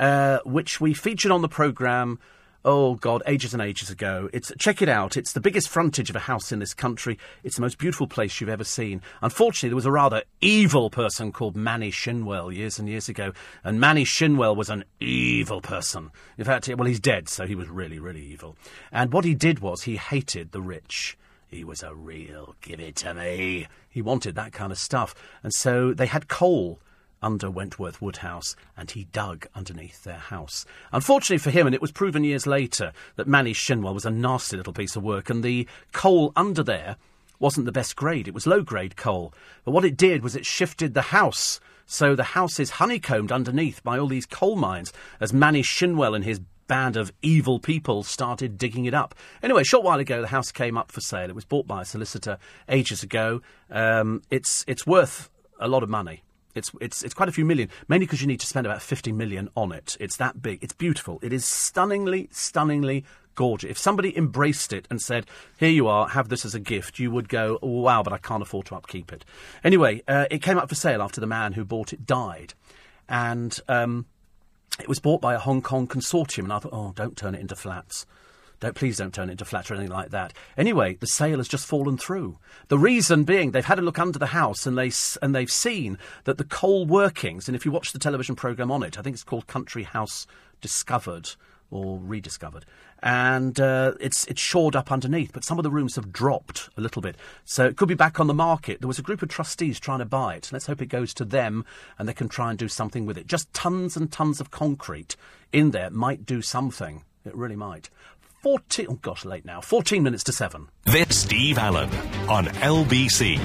uh, which we featured on the programme oh God, ages and ages ago. It's check it out. It's the biggest frontage of a house in this country. It's the most beautiful place you've ever seen. Unfortunately, there was a rather evil person called Manny Shinwell years and years ago, and Manny Shinwell was an evil person. In fact, well, he's dead, so he was really, really evil. And what he did was he hated the rich. He was a real give it to me. He wanted that kind of stuff, and so they had coal under Wentworth Woodhouse, and he dug underneath their house. Unfortunately for him, and it was proven years later, that Manny Shinwell was a nasty little piece of work, and the coal under there wasn't the best grade. It was low grade coal. But what it did was it shifted the house. So the house is honeycombed underneath by all these coal mines as Manny Shinwell and his band of evil people started digging it up. Anyway, a short while ago, the house came up for sale. It was bought by a solicitor ages ago. Um, it's, it's worth a lot of money. It's, it's, it's quite a few million, mainly because you need to spend about 50 million on it. It's that big. It's beautiful. It is stunningly, stunningly gorgeous. If somebody embraced it and said, here you are, have this as a gift, you would go, wow, but I can't afford to upkeep it. Anyway, uh, it came up for sale after the man who bought it died. And um, it was bought by a Hong Kong consortium. And I thought, oh, don't turn it into flats. Don't, please don't turn it into flats or anything like that. Anyway, the sale has just fallen through. The reason being they've had a look under the house and, they, and they've seen that the coal workings, and if you watch the television programme on it, I think it's called Country House Discovered or Rediscovered, and uh, it's it's shored up underneath. But some of the rooms have dropped a little bit, so it could be back on the market. There was a group of trustees trying to buy it. Let's hope it goes to them, and they can try and do something with it. Just tons and tons of concrete in there might do something. It really might. 14, oh gosh, late now. 14 minutes to 7. This Steve Allen on LBC.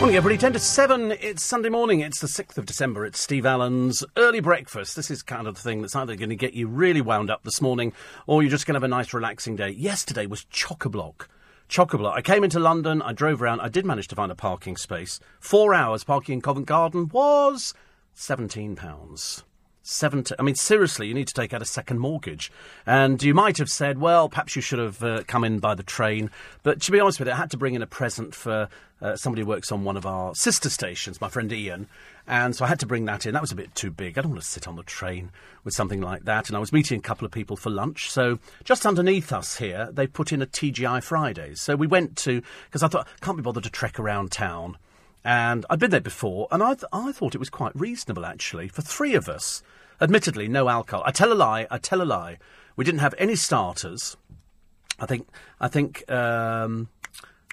Morning, everybody. 10 to 7. It's Sunday morning. It's the 6th of December. It's Steve Allen's early breakfast. This is kind of the thing that's either going to get you really wound up this morning or you're just going to have a nice, relaxing day. Yesterday was chock a block. Chock a block. I came into London. I drove around. I did manage to find a parking space. Four hours parking in Covent Garden was £17. Seventy. I mean, seriously, you need to take out a second mortgage. And you might have said, well, perhaps you should have uh, come in by the train. But to be honest with you, I had to bring in a present for uh, somebody who works on one of our sister stations, my friend Ian. And so I had to bring that in. That was a bit too big. I don't want to sit on the train with something like that. And I was meeting a couple of people for lunch. So just underneath us here, they put in a TGI Fridays. So we went to, because I thought, I can't be bothered to trek around town. And I'd been there before, and I, th- I thought it was quite reasonable, actually, for three of us. Admittedly, no alcohol. I tell a lie. I tell a lie. We didn't have any starters. I think. I think. Um,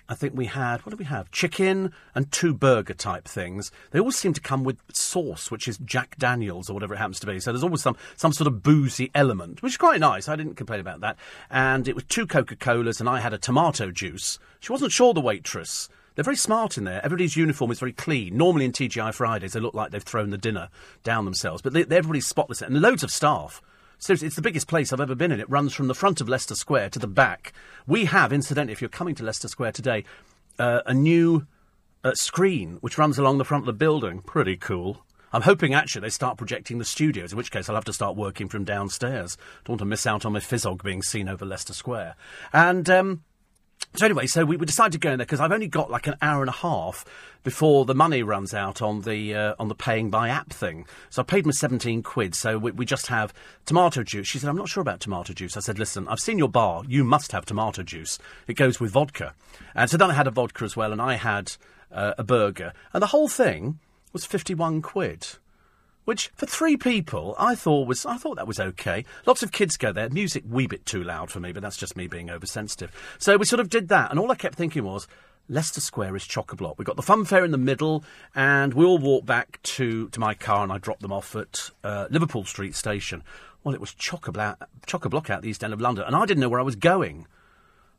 I think we had what did we have? Chicken and two burger type things. They always seem to come with sauce, which is Jack Daniels or whatever it happens to be. So there's always some some sort of boozy element, which is quite nice. I didn't complain about that. And it was two Coca Colas, and I had a tomato juice. She wasn't sure the waitress. They're very smart in there. Everybody's uniform is very clean. Normally in TGI Fridays, they look like they've thrown the dinner down themselves, but they, everybody's spotless and loads of staff. Seriously, it's the biggest place I've ever been in. It runs from the front of Leicester Square to the back. We have, incidentally, if you're coming to Leicester Square today, uh, a new uh, screen which runs along the front of the building. Pretty cool. I'm hoping actually they start projecting the studios, in which case I'll have to start working from downstairs. Don't want to miss out on my fizzog being seen over Leicester Square. And um, so anyway, so we, we decided to go in there because I've only got like an hour and a half before the money runs out on the uh, on the paying by app thing. So I paid my seventeen quid. So we, we just have tomato juice. She said, "I'm not sure about tomato juice." I said, "Listen, I've seen your bar. You must have tomato juice. It goes with vodka." And so then I had a vodka as well, and I had uh, a burger, and the whole thing was fifty one quid which for three people I thought was I thought that was okay. Lots of kids go there. Music wee bit too loud for me, but that's just me being oversensitive. So we sort of did that, and all I kept thinking was. Leicester Square is chock a block. We've got the fun fair in the middle, and we all walked back to, to my car, and I dropped them off at uh, Liverpool Street Station. Well, it was chock a block out the east end of London, and I didn't know where I was going.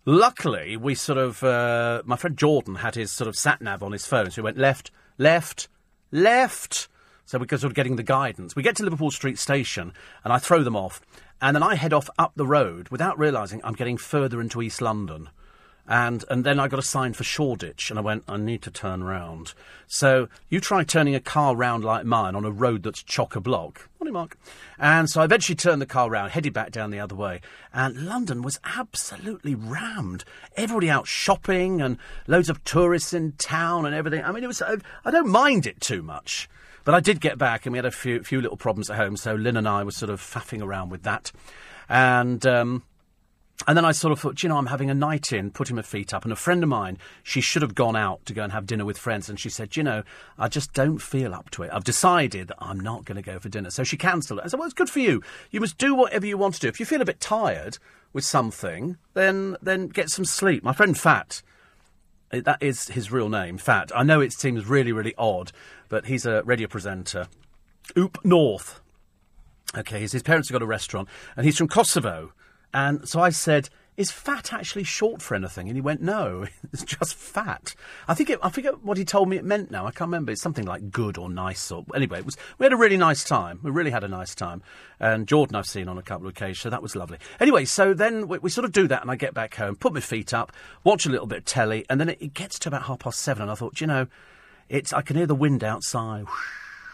Luckily, we sort of uh, my friend Jordan had his sort of sat nav on his phone, so he went left, left, left so we're sort of getting the guidance. We get to Liverpool Street Station, and I throw them off, and then I head off up the road without realising I'm getting further into East London. And and then I got a sign for Shoreditch, and I went, I need to turn round. So you try turning a car round like mine on a road that's chock a block. Morning, Mark. And so I eventually turned the car round, headed back down the other way, and London was absolutely rammed. Everybody out shopping, and loads of tourists in town, and everything. I mean, it was. I don't mind it too much. But I did get back, and we had a few few little problems at home. So Lynn and I were sort of faffing around with that, and. Um, and then I sort of thought, you know, I'm having a night in, putting my feet up. And a friend of mine, she should have gone out to go and have dinner with friends. And she said, you know, I just don't feel up to it. I've decided that I'm not going to go for dinner. So she cancelled it. I said, well, it's good for you. You must do whatever you want to do. If you feel a bit tired with something, then then get some sleep. My friend Fat, Uh, That is his real name, Fat. I know it seems really, really odd, but he's a radio presenter. Oop North. Okay, his, his parents have got a restaurant, and he's from Kosovo. And so I said, "Is fat actually short for anything?" And he went, "No, it's just fat." I think it, I forget what he told me it meant. Now I can't remember. It's something like good or nice or anyway. It was. We had a really nice time. We really had a nice time. And Jordan I've seen on a couple of occasions, so that was lovely. Anyway, so then we, we sort of do that, and I get back home, put my feet up, watch a little bit of telly, and then it, it gets to about half past seven, and I thought, "Do you know, it's I can hear the wind outside,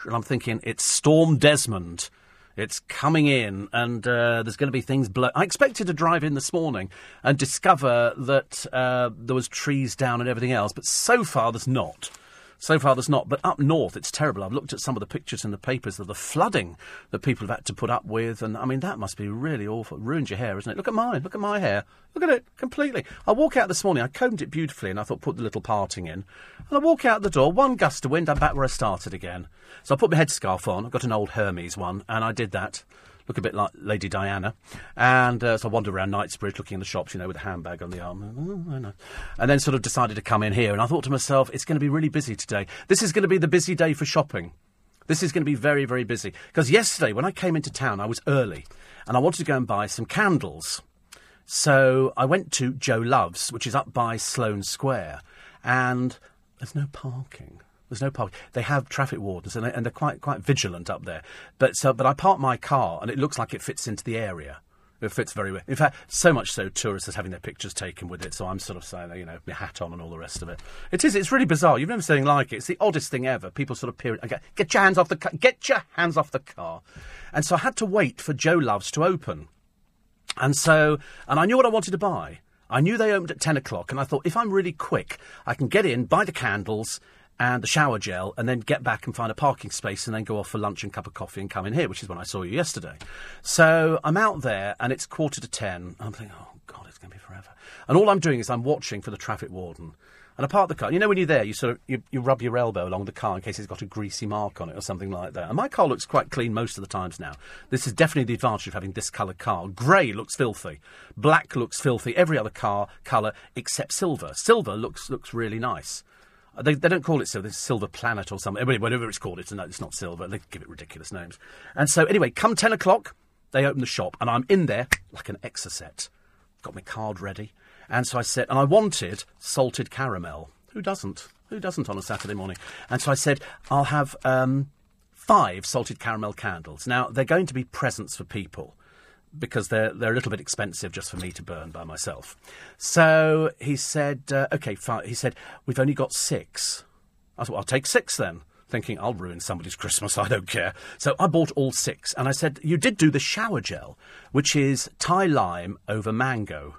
and I'm thinking it's Storm Desmond. It's coming in, and uh, there's going to be things blow. I expected to drive in this morning and discover that uh, there was trees down and everything else, but so far there's not. So far there's not. But up north, it's terrible. I've looked at some of the pictures in the papers of the flooding that people have had to put up with, and I mean that must be really awful. Ruins your hair, isn't it? Look at mine. Look at my hair. Look at it completely. I walk out this morning. I combed it beautifully, and I thought put the little parting in. And I walk out the door. One gust of wind, I'm back where I started again. So I put my headscarf on. I've got an old Hermes one, and I did that. Look a bit like Lady Diana. And uh, so I wandered around Knightsbridge looking in the shops, you know, with a handbag on the arm. Oh. And then sort of decided to come in here. And I thought to myself, it's going to be really busy today. This is going to be the busy day for shopping. This is going to be very, very busy. Because yesterday, when I came into town, I was early. And I wanted to go and buy some candles. So I went to Jo Loves, which is up by Sloane Square. And there's no parking. There's no parking. They have traffic wardens, and, they, they're quite quite vigilant up there. But so, but I park my car, and it looks like it fits into the area. It fits very well. In fact, so much so, tourists are having their pictures taken with it. So I'm sort of saying, you know, my hat on and all the rest of it. It is. It's really bizarre. You've never seen anything like it. It's the oddest thing ever. People sort of peer. Get, get your hands off the car. Get your hands off the car. And so I had to wait for Jo Loves to open. And so, and I knew what I wanted to buy. I knew they opened at 10 o'clock, and I thought if I'm really quick, I can get in, buy the candles and the shower gel, and then get back and find a parking space, and then go off for lunch and cup of coffee and come in here, which is when I saw you yesterday. So I'm out there, and it's quarter to 10. I'm thinking, oh, God, it's going to be forever. And all I'm doing is I'm watching for the traffic warden. And I park the car. You know, when you're there, you sort of you, you rub your elbow along the car in case it's got a greasy mark on it or something like that. And my car looks quite clean most of the times now. This is definitely the advantage of having this coloured car. Grey looks filthy, black looks filthy. Every other car colour except silver. Silver looks looks really nice. Uh, They, they don't call it silver. Silver Planet or something. Whatever it's called, it's, no, it's not silver. They give it ridiculous names. And so, anyway, come 10 o'clock, they open the shop, and I'm in there like an exocet. Got my card ready. And so I said, and I wanted salted caramel. Who doesn't? Who doesn't on a Saturday morning? And so I said, I'll have um, five salted caramel candles. Now, they're going to be presents for people because they're they're a little bit expensive just for me to burn by myself. So he said, uh, "Okay, fine." He said, "We've only got six. I thought, "I'll take six then." Thinking I'll ruin somebody's Christmas, I don't care. So I bought all six, and I said, "You did do the shower gel, which is Thai lime over mango."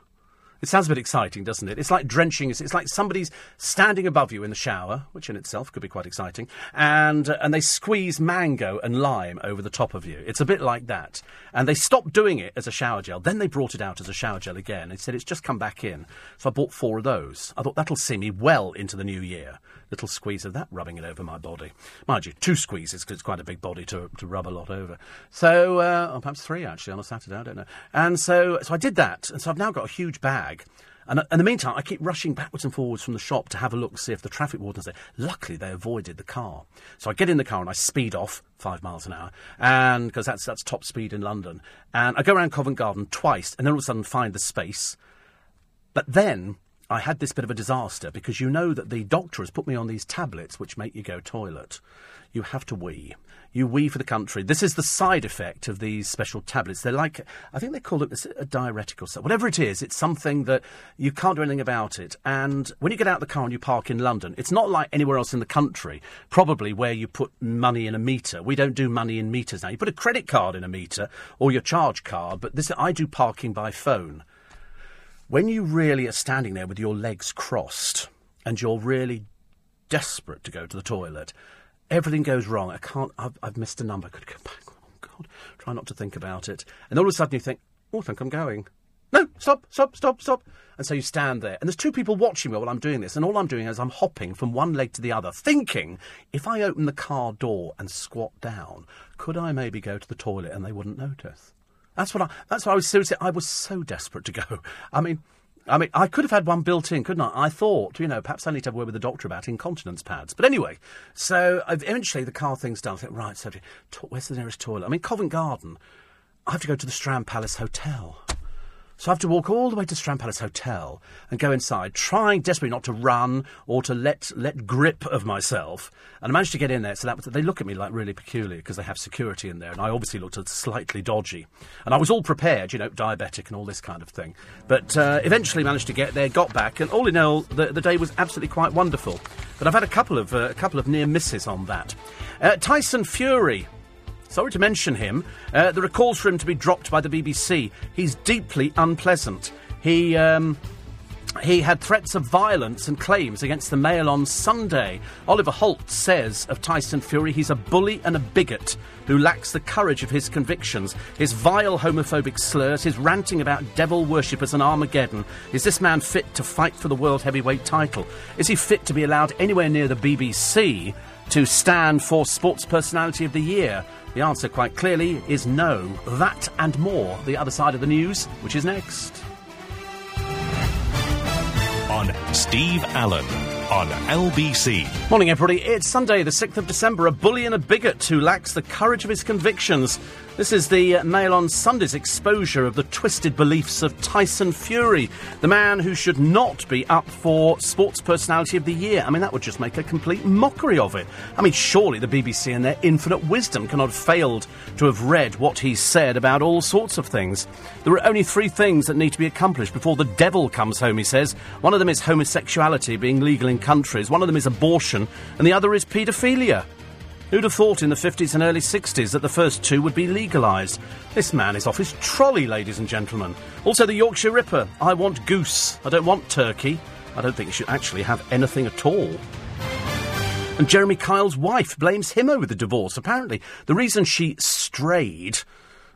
It sounds a bit exciting, doesn't it? It's like drenching. It's, like somebody's standing above you in the shower, which in itself could be quite exciting, and uh, and they squeeze mango and lime over the top of you. It's a bit like that. And they stopped doing it as a shower gel. Then they brought it out as a shower gel again. They said it's just come back in. So I bought four of those. I thought that'll see me well into the new year. Little squeeze of that rubbing it over my body. Mind you, two squeezes because it's quite a big body to, to rub a lot over. So, uh, or perhaps three actually on a Saturday, I don't know. And so, so I did that. And so I've now got a huge bag. And uh, in the meantime, I keep rushing backwards and forwards from the shop to have a look, see if the traffic warden's there. Luckily, they avoided the car. So I get in the car and I speed off five miles an hour, and because that's that's top speed in London. And I go around Covent Garden twice, and then all of a sudden find the space. But then I had this bit of a disaster because you know that the doctor has put me on these tablets which make you go toilet. You have to wee. You wee for the country. This is the side effect of these special tablets. They're like, I think they call it a diuretic or so. Whatever it is, it's something that you can't do anything about it. And when you get out the car and you park in London, it's not like anywhere else in the country, probably where you put money in a meter. We don't do money in meters now. You put a credit card in a meter or your charge card, but this I do parking by phone when you really are standing there with your legs crossed and you're really desperate to go to the toilet, everything goes wrong. I can't, I've, I've missed a number. I could go back. Oh, God. Try not to think about it. And all of a sudden you think, oh, I think I'm going. No, stop, stop, stop, stop. And so you stand there. And there's two people watching me while I'm doing this. And all I'm doing is I'm hopping from one leg to the other, thinking if I open the car door and squat down, could I maybe go to the toilet and they wouldn't notice? That's what I. That's what I was seriously. I was so desperate to go. I mean, I mean, I could have had one built in, couldn't I? I thought, you know, perhaps I need to have a word with the doctor about incontinence pads. But anyway, so eventually the car thing's done. I think, right, so where's the nearest toilet? I mean, Covent Garden. I have to go to the Strand Palace Hotel. So I have to walk all the way to Strand Palace Hotel and go inside, trying desperately not to run or to let let grip of myself. And I managed to get in there. So that was, they look at me like really peculiar because they have security in there, and I obviously looked slightly dodgy. And I was all prepared, you know, diabetic and all this kind of thing. But uh, eventually managed to get there, got back, and all in all, the, the day was absolutely quite wonderful. But I've had a couple of uh, a couple of near misses on that. Uh, Tyson Fury Sorry to mention him. Uh, there are calls for him to be dropped by the BBC. He's deeply unpleasant. He. Um, he had threats of violence and claims against the Mail on Sunday. Oliver Holt says of Tyson Fury he's a bully and a bigot who lacks the courage of his convictions. His vile homophobic slurs, his ranting about devil worshippers and Armageddon. Is this man fit to fight for the world heavyweight title? Is he fit to be allowed anywhere near the BBC to stand for Sports Personality of the Year? The answer, quite clearly, is no. That and more. The other side of the news, which is next. On Steve Allen on LBC. Morning, everybody. It's Sunday, the 6th of December. A bully and a bigot who lacks the courage of his convictions. This is the uh, Mail on Sunday's exposure of the twisted beliefs of Tyson Fury, the man who should not be up for Sports Personality of the Year. I mean, that would just make a complete mockery of it. I mean, surely the BBC, in their infinite wisdom, cannot have failed to have read what he said about all sorts of things. There are only three things that need to be accomplished before the devil comes home, he says. One of them is homosexuality being legal in countries, one of them is abortion, and the other is paedophilia. Who'd have thought in the 50s and early 60s that the first two would be legalised? This man is off his trolley, ladies and gentlemen. Also, the Yorkshire Ripper. I want goose. I don't want turkey. I don't think he should actually have anything at all. And Jeremy Kyle's wife blames him over the divorce. Apparently, the reason she strayed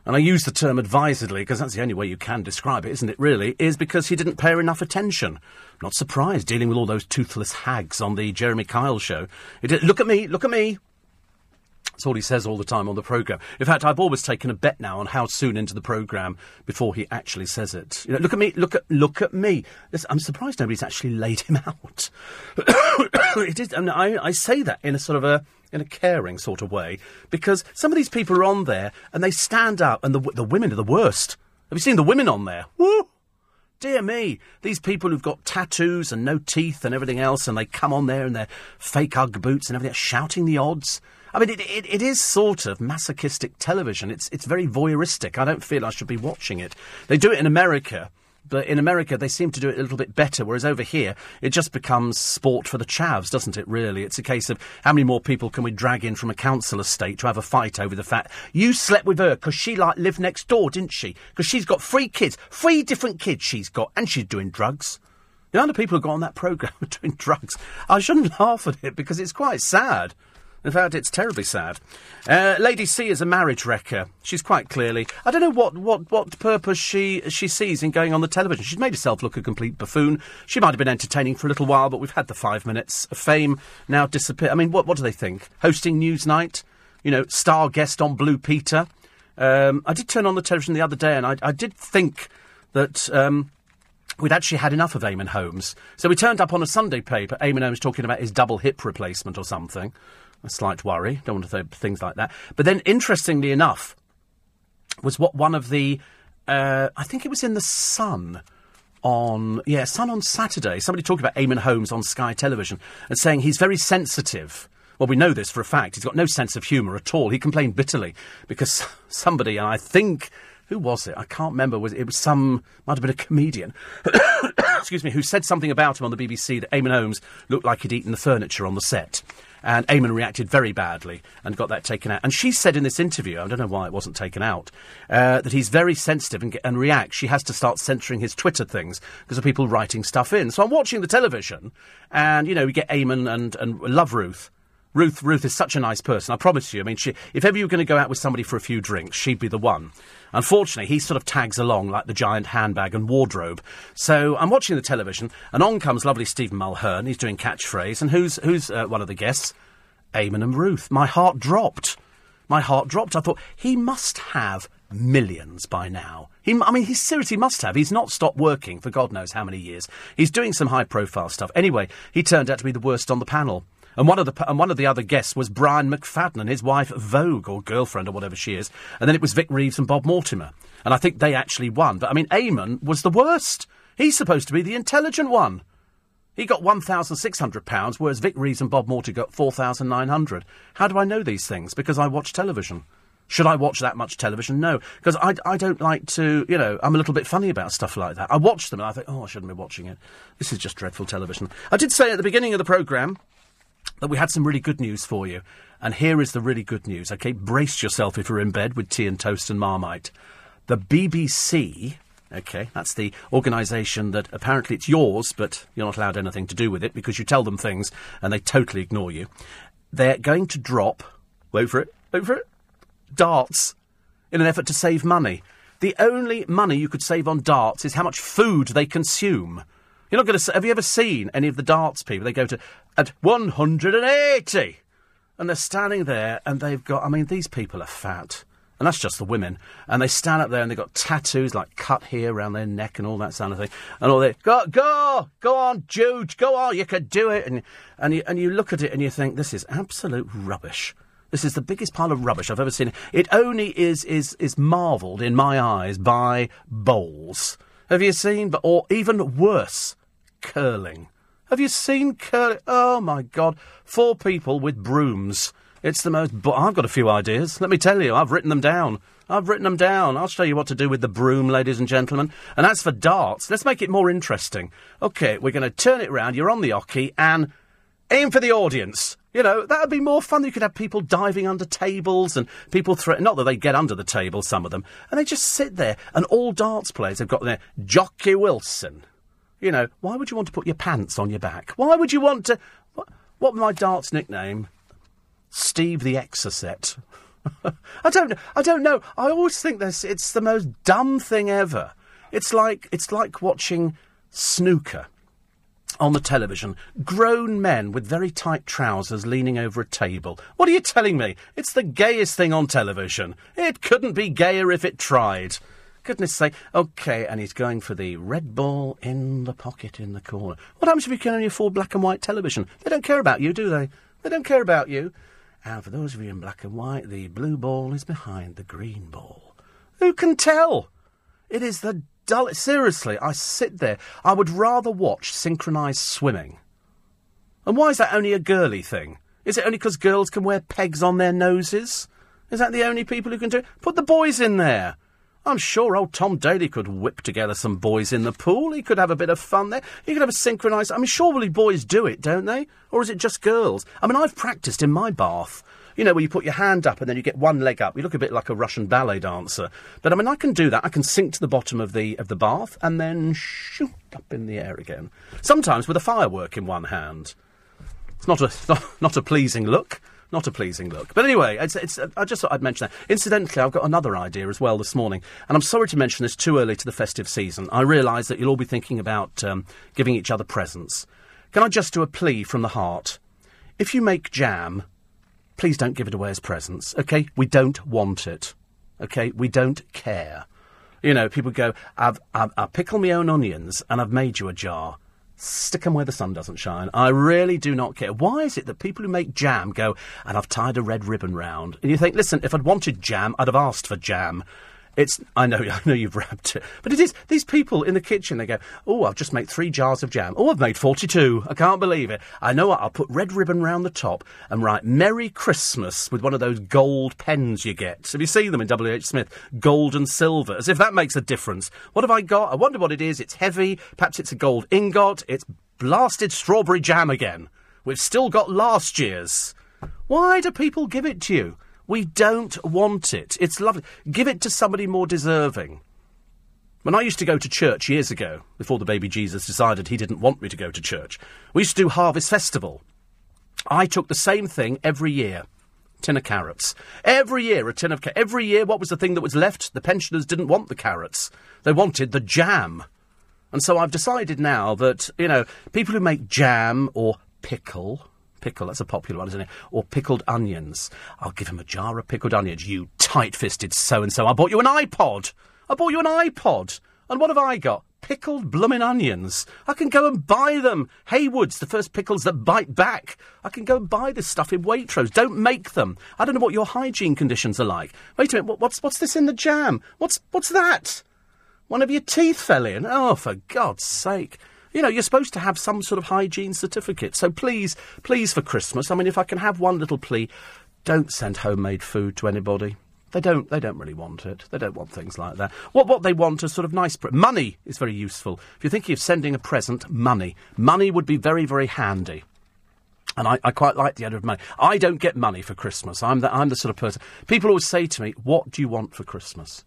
and I use the term advisedly because that's the only way you can describe it, isn't it, really, is because he didn't pay her enough attention. Not surprised, dealing with all those toothless hags on the Jeremy Kyle show. Did, look at me, look at me. That's all he says all the time on the programme. In fact, I've always taken a bet now on how soon into the programme before he actually says it. You know, look at me, look at look at me. I'm surprised nobody's actually laid him out. it is, I, I, I say that in a sort of a in a caring sort of way because some of these people are on there and they stand up and the the women are the worst. Have you seen the women on there? Woo! Dear me, these people who've got tattoos and no teeth and everything else, and they come on there in their fake Ugg boots and everything, shouting the odds. I mean, it, it, it is sort of masochistic television. It's, it's very voyeuristic. I don't feel I should be watching it. They do it in America. But in America, they seem to do it a little bit better, whereas over here, it just becomes sport for the chavs, doesn't it, really? It's a case of how many more people can we drag in from a council estate to have a fight over the fact you slept with her because she, like, lived next door, didn't she? Because she's got three kids, three different kids she's got, and she's doing drugs. The amount of people who got on that programme are doing drugs. I shouldn't laugh at it because it's quite sad. In fact, it's terribly sad. Uh, Lady C is a marriage wrecker. She's quite clearly. I don't know what, what, what purpose she she sees in going on the television. She's made herself look a complete buffoon. She might have been entertaining for a little while, but we've had the five minutes of fame now disappear. I mean, what what do they think? Hosting Newsnight, you know, star guest on Blue Peter. Um, I did turn on the television the other day, and I, I did think that. Um, we'd actually had enough of Eamonn Holmes. So we turned up on a Sunday paper, Eamonn Holmes talking about his double hip replacement or something a slight worry. Don't want to say things like that. But then, interestingly enough, was what one of the, uh, I think it was in the Sun on, yeah, Sun on Saturday. Somebody talking about Eamonn Holmes on Sky Television and saying he's very sensitive. Well, we know this for a fact. He's got no sense of humour at all. He complained bitterly because somebody, and I think who was it? I can't remember. Was it, it was some might have been a comedian. excuse me, who said something about him on the BBC that Eamonn Holmes looked like he'd eaten the furniture on the set. And Eamonn reacted very badly and got that taken out. And she said in this interview, I don't know why it wasn't taken out, uh, that he's very sensitive and, and reacts. She has to start censoring his Twitter things because of people writing stuff in. So I'm watching the television, and, you know, we get Eamonn and, and Love Ruth. Ruth, Ruth is such a nice person. I promise you. I mean, she, if ever you were going to go out with somebody for a few drinks, she'd be the one. Unfortunately, he sort of tags along like the giant handbag and wardrobe. So I'm watching the television, and on comes lovely Stephen Mulhern. He's doing catchphrase, and who's who's uh, one of the guests? Eamonn and Ruth. My heart dropped. My heart dropped. I thought he must have millions by now. He, I mean, he seriously must have. He's not stopped working for God knows how many years. He's doing some high profile stuff. Anyway, he turned out to be the worst on the panel. And one of the and one of the other guests was Brian McFadden and his wife Vogue or girlfriend or whatever she is. And then it was Vic Reeves and Bob Mortimer. And I think they actually won. But I mean, Eamonn was the worst. He's supposed to be the intelligent one. He got £1,600, whereas Vic Reeves and Bob Mortimer got 4900 How do I know these things? Because I watch television. Should I watch that much television? No, because I, I don't like to, you know, I'm a little bit funny about stuff like that. I watch them and I think, oh, I shouldn't be watching it. This is just dreadful television. I did say at the beginning of the programme that we had some really good news for you. And here is the really good news, okay? Brace yourself if you're in bed with tea and toast and marmite. The BBC, okay, that's the organisation that apparently it's yours, but you're not allowed anything to do with it because you tell them things and they totally ignore you. They're going to drop, wait for it, wait for it, darts in an effort to save money. The only money you could save on darts is how much food they consume. You're not going to. Have you ever seen any of the darts people? They go to at 180, and they're standing there, and they've got. I mean, these people are fat, and that's just the women. And they stand up there, and they've got tattoos like cut here around their neck and all that sort of thing, and all they go, go, go on, Jude, go on, you can do it. And and you and you look at it, and you think this is absolute rubbish. This is the biggest pile of rubbish I've ever seen. It only is is is marvelled in my eyes by bowls. Have you seen? Or even worse, curling. Have you seen curling? Oh my God! Four people with brooms. It's the most. But I've got a few ideas. Let me tell you, I've written them down. I've written them down. I'll show you what to do with the broom, ladies and gentlemen. And as for darts, let's make it more interesting. Okay, we're going to turn it round. You're on the hockey and aim for the audience. You know, that would be more fun. You could have people diving under tables and people throw. Not that they get under the table, some of them, and they just sit there. And all darts players have got their Jockey Wilson. You know, why would you want to put your pants on your back? Why would you want to? What, what my darts nickname? Steve the Exocet. I don't. Know. I don't know. I always think this. It's the most dumb thing ever. It's like it's like watching snooker on the television, grown men with very tight trousers leaning over a table. What are you telling me? It's the gayest thing on television. It couldn't be gayer if it tried. Goodness sake. Okay, and he's going for the red ball in the pocket in the corner. What happens if you can only afford black and white television? They don't care about you, do they? They don't care about you. And for those of you in black and white, the blue ball is behind the green ball. Who can tell? It is the dull. Seriously, I sit there. I would rather watch synchronised swimming. And why is that only a girly thing? Is it only because girls can wear pegs on their noses? Is that the only people who can do it? Put the boys in there. I'm sure old Tom Daley could whip together some boys in the pool. He could have a bit of fun there. He could have a synchronised. I mean, surely boys do it, don't they? Or is it just girls? I mean, I've practised in my bath you know, where you put your hand up and then you get one leg up. You look a bit like a Russian ballet dancer. But I mean, I can do that. I can sink to the bottom of the of the bath and then shoot up in the air again. Sometimes with a firework in one hand. It's not a not, not a pleasing look. Not a pleasing look. But anyway, it's, it's, I just thought I'd mention that. Incidentally, I've got another idea as well this morning. And I'm sorry to mention this too early to the festive season. I realise that you'll all be thinking about um, giving each other presents. Can I just do a plea from the heart? If you make jam, please don't give it away as presents, okay? We don't want it, okay? We don't care. You know, people go, I've, I've, I pickle my own onions and I've made you a jar. Stick 'em where the sun doesn't shine. I really do not care. Why is it that people who make jam go, and I've tied a red ribbon round? And you think, listen, if I'd wanted jam, I'd have asked for jam. It's I know I know you've wrapped it, but it is these people in the kitchen. They go, "Oh, I've just made three jars of jam. Oh, I've made forty-two. I can't believe it. I know what. I'll put red ribbon round the top and write Merry Christmas with one of those gold pens you get. Have you seen them in W. H. Smith? Gold and silver, as if that makes a difference. What have I got? I wonder what it is. It's heavy. Perhaps it's a gold ingot. It's blasted strawberry jam again. We've still got last year's. Why do people give it to you? We don't want it. It's lovely. Give it to somebody more deserving. When I used to go to church years ago, before the baby Jesus decided he didn't want me to go to church, we used to do Harvest Festival. I took the same thing every year. Tin of carrots. Every year, a tin of carrots. Every year, what was the thing that was left? The pensioners didn't want the carrots. They wanted the jam. And so I've decided now that, you know, people who make jam or pickle pickle. That's a popular one, isn't it? Or pickled onions. I'll give him a jar of pickled onions. You tight-fisted so-and-so. I bought you an iPod. I bought you an iPod. And what have I got? Pickled bloomin' onions. I can go and buy them. Hayward's, the first pickles that bite back. I can go and buy this stuff in Waitrose. Don't make them. I don't know what your hygiene conditions are like. Wait a minute, what, what's, what's this in the jam? What's, what's that? One of your teeth fell in. Oh, for God's sake. You know, you're supposed to have some sort of hygiene certificate. So please, please for Christmas, I mean, if I can have one little plea, don't send homemade food to anybody. They don't. They don't really want it. They don't want things like that. What what they want is sort of nice. Pre- money is very useful. If you're thinking of sending a present, money. Money would be very very handy. And I, I quite like the idea of money. I don't get money for Christmas. I'm the, I'm the sort of person. People always say to me, What do you want for Christmas?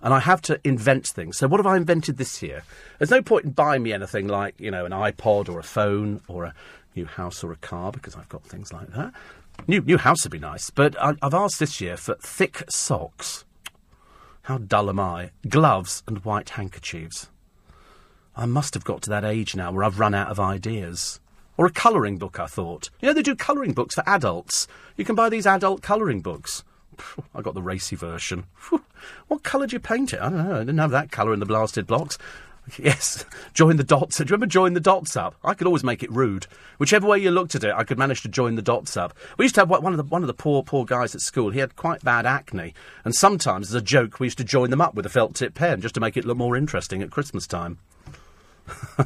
And I have to invent things. So, what have I invented this year? There's no point in buying me anything like, you know, an iPod or a phone or a new house or a car because I've got things like that. New, new house would be nice. But I, I've asked this year for thick socks. How dull am I? Gloves and white handkerchiefs. I must have got to that age now where I've run out of ideas. Or a colouring book, I thought. You know, they do colouring books for adults. You can buy these adult colouring books. I got the racy version. What colour do you paint it? I don't know. I didn't have that colour in the blasted blocks. Yes, join the dots. Do you remember join the dots up? I could always make it rude. Whichever way you looked at it, I could manage to join the dots up. We used to have one of the one of the poor poor guys at school. He had quite bad acne, and sometimes as a joke, we used to join them up with a felt tip pen just to make it look more interesting at Christmas time.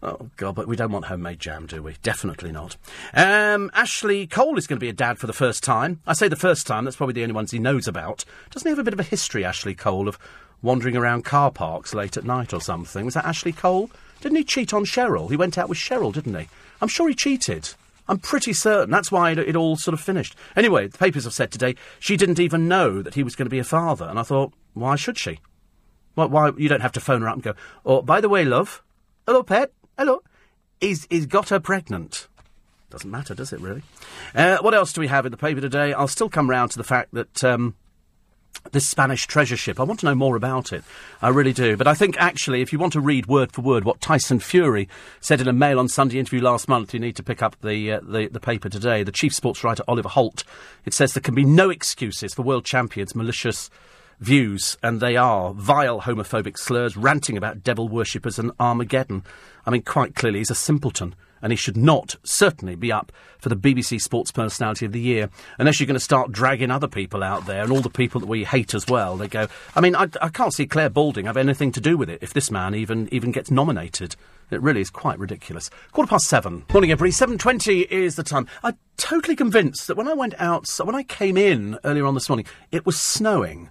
Oh, God, but we don't want homemade jam, do we? Definitely not. Um, Ashley Cole is going to be a dad for the first time. I say the first time, that's probably the only ones he knows about. Doesn't he have a bit of a history, Ashley Cole, of wandering around car parks late at night or something? Was that Ashley Cole? Didn't he cheat on Cheryl? He went out with Cheryl, didn't he? I'm sure he cheated. I'm pretty certain. That's why it, it all sort of finished. Anyway, the papers have said today she didn't even know that he was going to be a father. And I thought, why should she? Why, why you don't have to phone her up and go, oh, by the way, love, hello, pet, hello, he's, he's got her pregnant. Doesn't matter, does it, really? Uh, what else do we have in the paper today? I'll still come round to the fact that um, this Spanish treasure ship, I want to know more about it. I really do. But I think, actually, if you want to read word for word what Tyson Fury said in a Mail on Sunday interview last month, you need to pick up the, uh, the, the paper today. The chief sports writer, Oliver Holt, it says there can be no excuses for world champions' malicious views, and they are vile homophobic slurs, ranting about devil worshippers and Armageddon. I mean, quite clearly, he's a simpleton, and he should not, certainly, be up for the BBC Sports Personality of the Year, unless you're going to start dragging other people out there, and all the people that we hate as well. They go, I mean, I, I can't see Clare Balding have anything to do with it if this man even, even gets nominated. It really is quite ridiculous. Quarter past seven. Morning, everybody. Seven twenty is the time. I'm totally convinced that when I went out, when I came in earlier on this morning, it was snowing.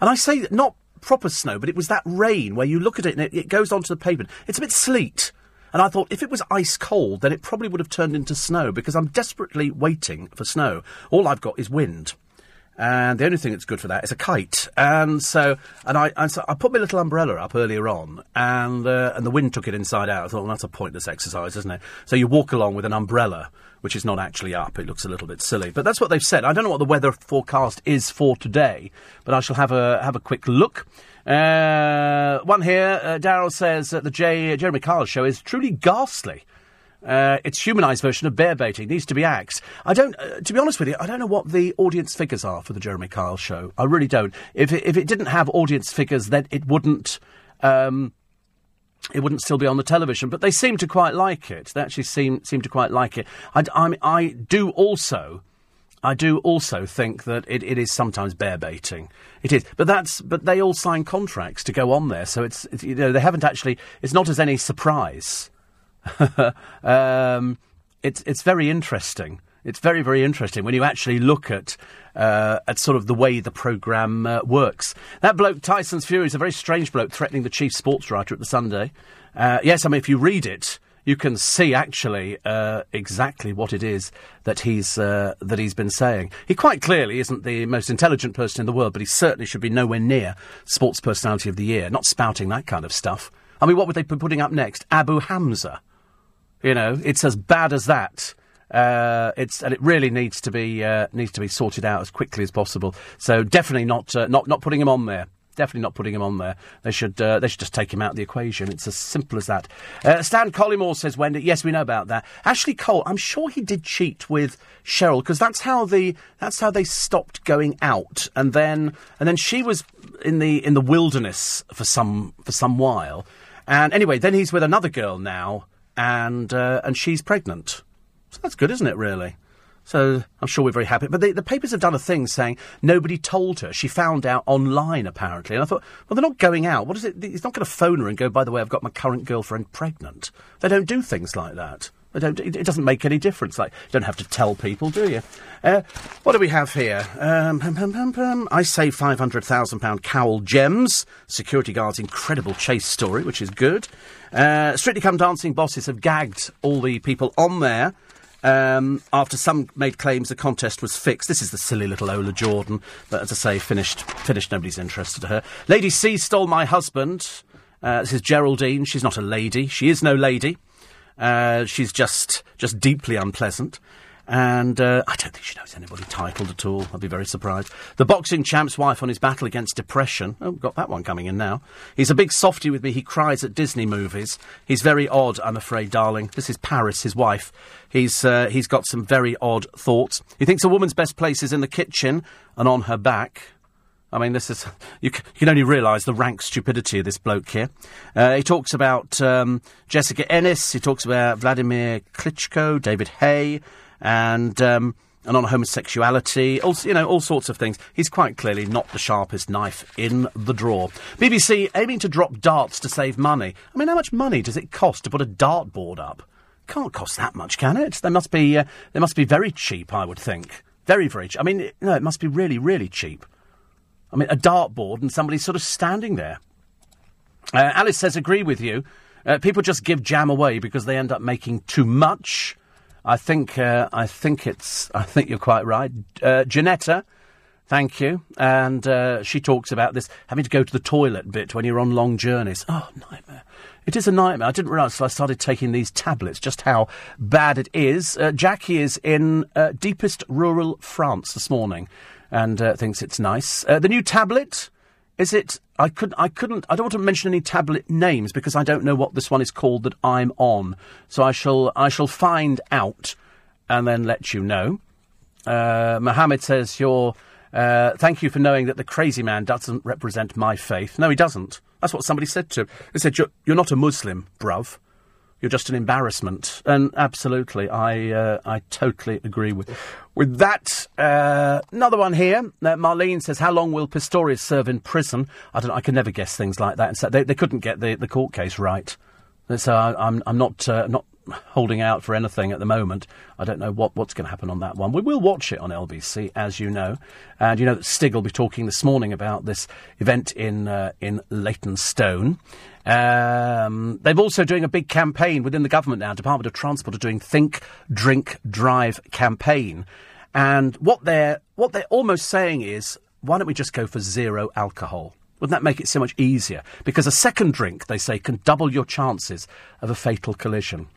And I say not proper snow, but it was that rain where you look at it and it, it goes onto the pavement. It's a bit sleet. And I thought if it was ice cold, then it probably would have turned into snow because I'm desperately waiting for snow. All I've got is wind. And the only thing that's good for that is a kite. And so, and I, and so I put my little umbrella up earlier on, and uh, and the wind took it inside out. I thought, well, that's a pointless exercise, isn't it? So you walk along with an umbrella, which is not actually up. It looks a little bit silly, but that's what they've said. I don't know what the weather forecast is for today, but I shall have a have a quick look. Uh, one here, uh, Daryl says that the J, Jeremy Kyle show is truly ghastly. Uh, its humanised version of bear baiting needs to be axed. I don't, uh, to be honest with you, I don't know what the audience figures are for the Jeremy Kyle show. I really don't. If it, if it didn't have audience figures, then it wouldn't. Um, it wouldn't still be on the television, but they seem to quite like it. They actually seem seem to quite like it. I, I, I do also, I do also think that it, it is sometimes bear baiting. It is, but that's but they all sign contracts to go on there, so it's, it's you know they haven't actually. It's not as any surprise. um, it's it's very interesting. It's very very interesting when you actually look at uh, at sort of the way the program uh, works. That bloke Tyson's Fury is a very strange bloke, threatening the chief sports writer at the Sunday. Uh, yes, I mean if you read it, you can see actually uh, exactly what it is that he's uh, that he's been saying. He quite clearly isn't the most intelligent person in the world, but he certainly should be nowhere near sports personality of the year. Not spouting that kind of stuff. I mean, what would they be putting up next? Abu Hamza. You know, it's as bad as that. Uh, it's and it really needs to be uh, needs to be sorted out as quickly as possible. So definitely not uh, not not putting him on there. Definitely not putting him on there. They should uh, they should just take him out of the equation. It's as simple as that. Uh, Stan Collymore says Wendy. Yes, we know about that. Ashley Cole, I'm sure he did cheat with Cheryl because that's how the that's how they stopped going out, and then and then she was in the in the wilderness for some for some while, and anyway, then he's with another girl now, and uh, and she's pregnant. So that's good, isn't it? Really. So I'm sure we're very happy. But the, the papers have done a thing saying nobody told her. She found out online, apparently. And I thought, well, they're not going out. What is it? He's not going to phone her and go, by the way, I've got my current girlfriend pregnant. They don't do things like that. They don't, it, doesn't make any difference. Like, you don't have to tell people, do you? Uh, what do we have here? Um. I say £500,000 Cowell Gems. Security guard's incredible chase story, which is good. Uh, Strictly Come Dancing bosses have gagged all the people on there. Um, after some made claims the contest was fixed. This is the silly little Ola Jordan, but as I say, finished. Finished. Nobody's interested in her. Lady C stole my husband. Uh, this is Geraldine. She's not a lady. She is no lady. Uh, she's just just deeply unpleasant. And uh, I don't think she knows anybody titled at all. I'd be very surprised. The boxing champ's wife on his battle against depression. Oh, got that one coming in now. He's a big softy with me. He cries at Disney movies. He's very odd, I'm afraid, darling. This is Paris, his wife. He's, uh, he's got some very odd thoughts. He thinks a woman's best place is in the kitchen and on her back. I mean, this is. You, can only realise the rank stupidity of this bloke here. Uh, he talks about um, Jessica Ennis, he talks about Vladimir Klitschko, David Haye, and. Um, and on homosexuality, also, you know, all sorts of things. He's quite clearly not the sharpest knife in the drawer. BBC aiming to drop darts to save money. I mean, how much money does it cost to put a dartboard up? Can't cost that much, can it? They must be. Uh, they must be very cheap, I would think. Very, very cheap. I mean, no, it must be really, really cheap. I mean, a dartboard and somebody sort of standing there. Uh, Alice says, agree with you. Uh, people just give jam away because they end up making too much. I think, uh, I think it's, I think you're quite right. Uh, Janetta, thank you. And uh, she talks about this having to go to the toilet bit when you're on long journeys. Oh, nightmare. It is a nightmare. I didn't realise until I started taking these tablets just how bad it is. Uh, Jackie is in uh, deepest rural France this morning and uh, thinks it's nice. Uh, the new tablet, is it? I couldn't. I couldn't. I don't want to mention any tablet names because I don't know what this one is called that I'm on. So I shall. I shall find out and then let you know. Uh, Mohammed says you're. Uh, thank you for knowing that the crazy man doesn't represent my faith. No, he doesn't. That's what somebody said to him. They said, You're, you're not a Muslim, bruv. You're just an embarrassment. And absolutely, I uh, I totally agree with with that. Uh, another one here. Uh, Marlene says, "How long will Pistorius serve in prison?" I don't. I can never guess things like that. And so they, they couldn't get the, the court case right. So I, I'm I'm not uh, not holding out for anything at the moment. I don't know what, what's going to happen on that one. We will watch it on LBC, as you know, and you know that Stig will be talking this morning about this event in uh, in Leytonstone. Um, they're also doing a big campaign within the government now. Department of Transport are doing Think, Drink, Drive campaign, and what they're what they're almost saying is, why don't we just go for zero alcohol? Wouldn't that make it so much easier? Because a second drink, they say, can double your chances of a fatal collision.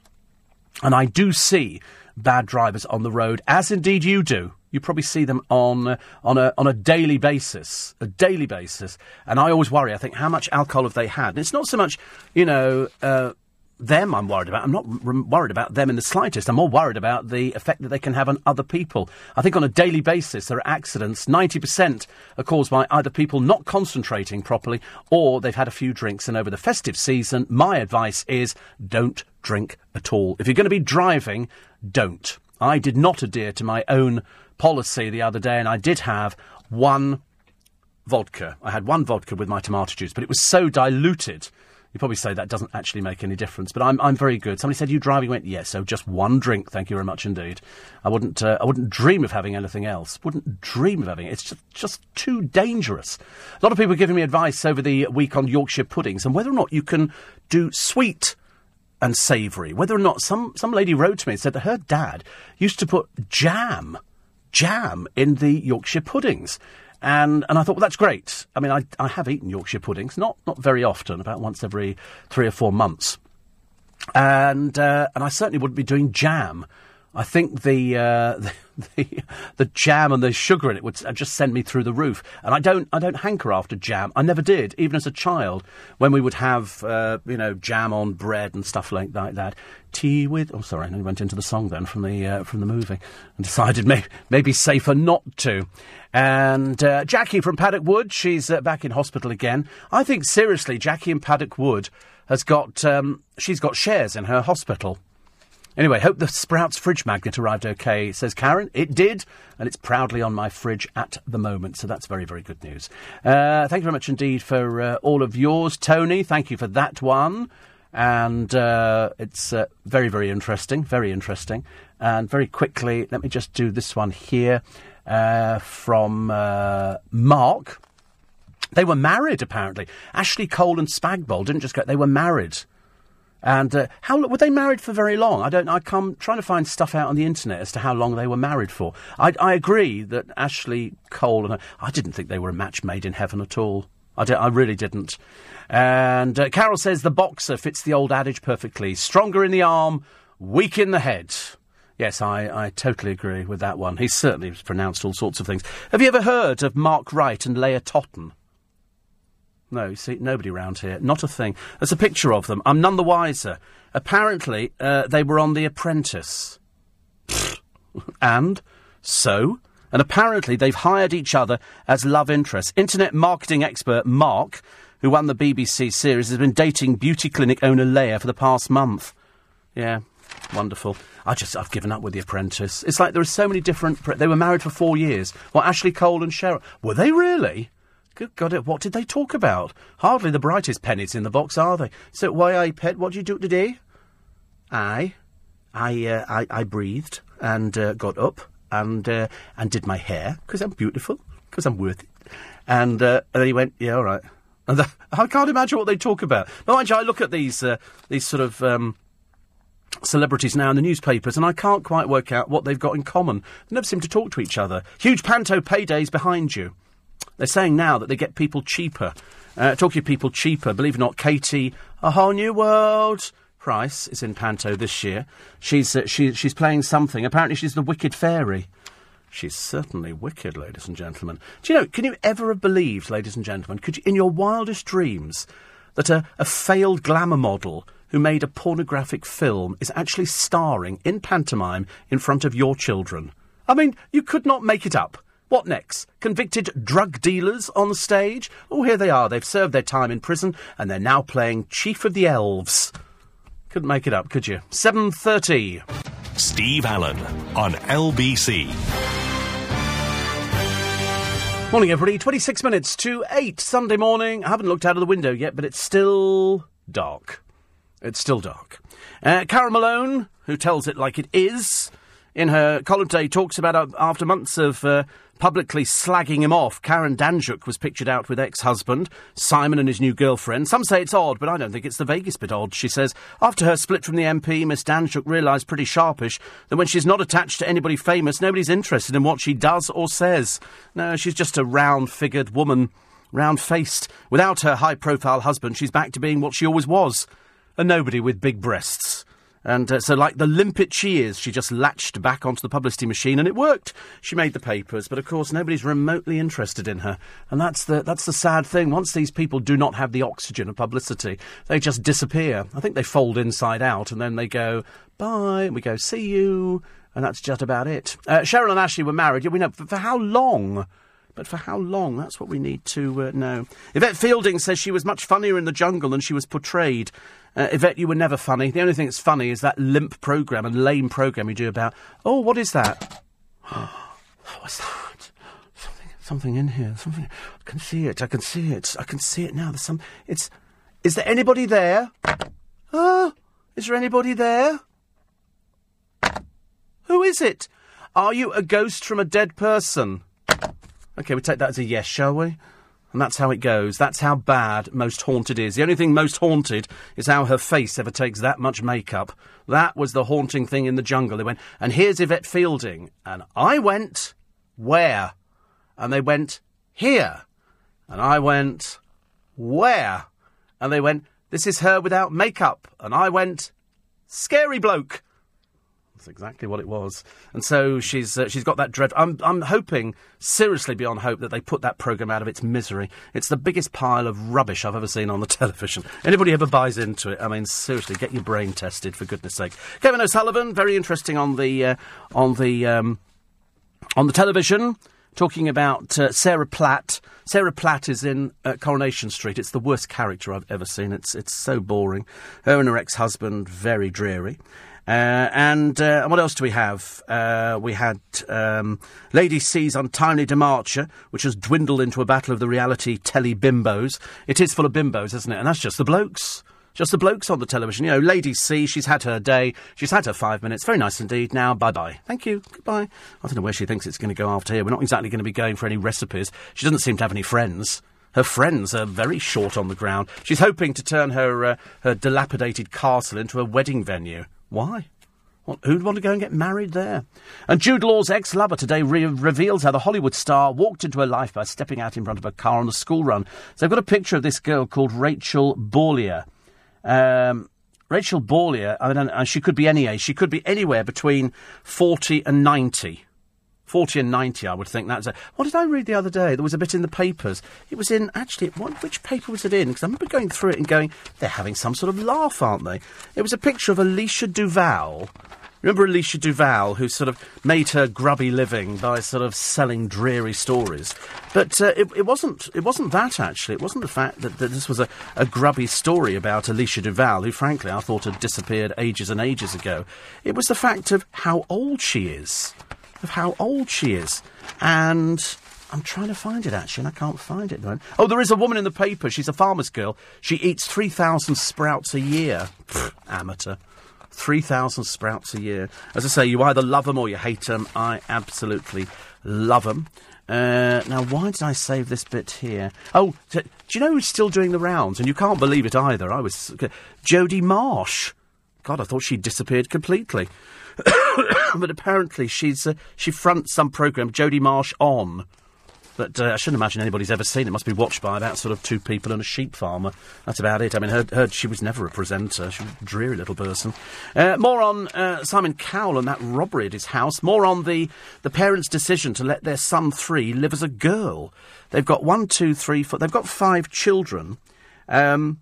And I do see bad drivers on the road, as indeed you do. You probably see them on uh, on a on a daily basis, a daily basis. And I always worry. I think, how much alcohol have they had? And it's not so much, you know. Uh, them I'm worried about. I'm not r- worried about them in the slightest. I'm more worried about the effect that they can have on other people. I think on a daily basis there are accidents. 90% are caused by either people not concentrating properly or they've had a few drinks. And over the festive season, my advice is don't drink at all. If you're going to be driving, don't. I did not adhere to my own policy the other day and I did have one vodka. I had one vodka with my tomato juice, but it was so diluted. You probably say that doesn't actually make any difference, but I'm, I'm very good. Somebody said, "You driving?" Went, yes. so just one drink. Thank you very much indeed. I wouldn't, uh, I wouldn't dream of having anything else. Wouldn't dream of having it. It's just, just too dangerous. A lot of people are giving me advice over the week on Yorkshire puddings and whether or not you can do sweet and savoury. Whether or not some some lady wrote to me and said that her dad used to put jam, jam in the Yorkshire puddings. And, and I thought, well, that's great. I mean, I, I have eaten Yorkshire puddings, not, not very often, about once every three or four months. And, uh, and I certainly wouldn't be doing jam I think the, uh, the, the jam and the sugar in it would just send me through the roof. And I don't I don't hanker after jam. I never did, even as a child, when we would have uh, you know jam on bread and stuff like that. that. Tea with oh sorry, I went into the song then from the uh, from the movie and decided may, maybe safer not to. And uh, Jackie from Paddock Wood, she's uh, back in hospital again. I think seriously, Jackie in Paddock Wood has got um, she's got shares in her hospital. Anyway, hope the Sprouts fridge magnet arrived okay, says Karen. It did, and it's proudly on my fridge at the moment, so that's very, very good news. Uh, thank you very much indeed for uh, all of yours, Tony. Thank you for that one. And uh, it's uh, very, very interesting, very interesting. And very quickly, let me just do this one here uh, from uh, Mark. They were married, apparently. Ashley Cole and Spagbol didn't just go, they were married. And uh, how were they married for very long? I don't. I come trying to find stuff out on the internet as to how long they were married for. I, I agree that Ashley Cole and her, I didn't think they were a match made in heaven at all. I, I really didn't. And uh, Carol says the boxer fits the old adage perfectly: stronger in the arm, weak in the head. Yes, I, I totally agree with that one. He certainly pronounced all sorts of things. Have you ever heard of Mark Wright and Leah Totten? No, see, nobody round here. Not a thing. There's a picture of them. I'm none the wiser. Apparently, uh, they were on The Apprentice. and? So? And apparently, they've hired each other as love interests. Internet marketing expert Mark, who won the BBC series, has been dating beauty clinic owner Leah for the past month. Yeah, wonderful. I just, I've given up with The Apprentice. It's like there are so many different. Pre- they were married for four years. Well, Ashley Cole and Cheryl. Were they really? Good God, what did they talk about? Hardly the brightest pennies in the box, are they? So, why, I pet, what did you do today? I, I, uh, I, I breathed and uh, got up and uh, and did my hair because I'm beautiful, because I'm worth it. And, uh, and then he went, yeah, all right. And the, I can't imagine what they talk about. But mind you, I look at these uh, these sort of. Um, celebrities now in the newspapers, and I can't quite work out what they've got in common. They never seem to talk to each other. Huge panto paydays behind you. They're saying now that they get people cheaper. Uh, talking of people cheaper, believe it or not, Katie, A Whole New World Price is in Panto this year. She's, uh, she, she's playing something. Apparently, she's the Wicked Fairy. She's certainly wicked, ladies and gentlemen. Do you know, can you ever have believed, ladies and gentlemen, could you, in your wildest dreams, that a, a failed glamour model who made a pornographic film is actually starring in pantomime in front of your children? I mean, you could not make it up. What next? Convicted drug dealers on stage? Oh, here they are. They've served their time in prison and they're now playing Chief of the Elves. Couldn't make it up, could you? 7.30. Steve Allen on LBC. Morning, everybody. 26 minutes to 8 Sunday morning. I haven't looked out of the window yet, but it's still dark. It's still dark. Uh, Carole Malone, who tells it like it is, in her column today talks about uh, after months of uh, publicly slagging him off, Karen Danczuk was pictured out with ex-husband Simon and his new girlfriend. Some say it's odd, but I don't think it's the vaguest bit odd. She says after her split from the MP, Miss Danczuk realised pretty sharpish that when she's not attached to anybody famous, nobody's interested in what she does or says. No, she's just a round-figured woman, round-faced. Without her high-profile husband, she's back to being what she always was, a nobody with big breasts. And uh, so, like the limpet she is, she just latched back onto the publicity machine, and it worked. She made the papers, but of course, nobody's remotely interested in her, and that's the that's the sad thing. Once these people do not have the oxygen of publicity, they just disappear. I think they fold inside out, and then they go bye, and we go see you, and that's just about it. Uh, Cheryl and Ashley were married. Yeah, we know for, for how long. But for how long? That's what we need to uh, know. Yvette Fielding says she was much funnier in the jungle than she was portrayed. Uh, Yvette, you were never funny. The only thing that's funny is that limp program and lame program you do about. Oh, what is that? What's that? Something, something in here. Something. I can see it. I can see it. I can see it now. There's some. It's. Is there anybody there? Uh, is there anybody there? Who is it? Are you a ghost from a dead person? Okay, we take that as a yes, shall we? And that's how it goes. That's how bad Most Haunted is. The only thing most haunted is how her face ever takes that much makeup. That was the haunting thing in the jungle. They went, and here's Yvette Fielding. And I went, where? And they went, here. And I went, where? And they went, this is her without makeup. And I went, scary bloke. That's exactly what it was. And so she's uh, she's got that dread. I'm I'm hoping seriously beyond hope that they put that program out of its misery. It's the biggest pile of rubbish I've ever seen on the television. Anybody ever buys into it? I mean, seriously, get your brain tested for goodness sake. Kevin O'Sullivan, very interesting on the uh, on the um, on the television talking about uh, Sarah Platt. Sarah Platt is in uh, Coronation Street. It's the worst character I've ever seen. It's it's so boring. Her and her ex-husband very dreary. Uh, and uh, what else do we have? Uh, we had um, Lady C's untimely departure, which has dwindled into a battle of the reality telly bimbos. It is full of bimbos, isn't it? And that's just the blokes. Just the blokes on the television. You know, Lady C, she's had her day. She's had her five minutes. Very nice indeed. Now, bye bye. Thank you. Goodbye. I don't know where she thinks it's going to go after here. We're not exactly going to be going for any recipes. She doesn't seem to have any friends. Her friends are very short on the ground. She's hoping to turn her, uh, her dilapidated castle into a wedding venue. Why? What, who'd want to go and get married there? And Jude Law's ex lover today re- reveals how the Hollywood star walked into her life by stepping out in front of a car on a school run. So I've got a picture of this girl called Rachel Borlier. Um, Rachel Borlier, I mean, she could be any age. She could be anywhere between 40 and 90. 40 and 90, I would think. That's a, what did I read the other day? There was a bit in the papers. It was in, actually, what, which paper was it in? Because I remember going through it and going, they're having some sort of laugh, aren't they? It was a picture of Alicia Douvall, Remember Alicia Douvall, who sort of made her grubby living by sort of selling dreary stories? But uh, it, it, wasn't. It wasn't that actually. It wasn't the fact that, that this was a, a, grubby story about Alicia Douvall, who frankly I thought had disappeared ages and ages ago. It was the fact of how old she is, of how old she is, and I'm trying to find it actually, and I can't find it. Then. Oh, there is a woman in the paper. She's a farmer's girl. She eats 3,000 sprouts a year. Pfft, amateur. 3,000 sprouts a year. As I say, you either love them or you hate them. I absolutely love them. Uh, now, why did I save this bit here? Oh, do you know who's still doing the rounds? And you can't believe it either. I was. Uh, Jodie Marsh. God, I thought she'd disappeared completely. but apparently she's uh, she fronts some programme, Jodie Marsh On. But uh, I shouldn't imagine anybody's ever seen it. Must be watched by about sort of two people and a sheep farmer. That's about it. I mean, heard, she was never a presenter. She was a dreary little person. Uh, more on uh, Simon Cowell and that robbery at his house. More on the, the parents' decision to let their son three live as a girl. They've got one, two, three, four. They've got five children. Um,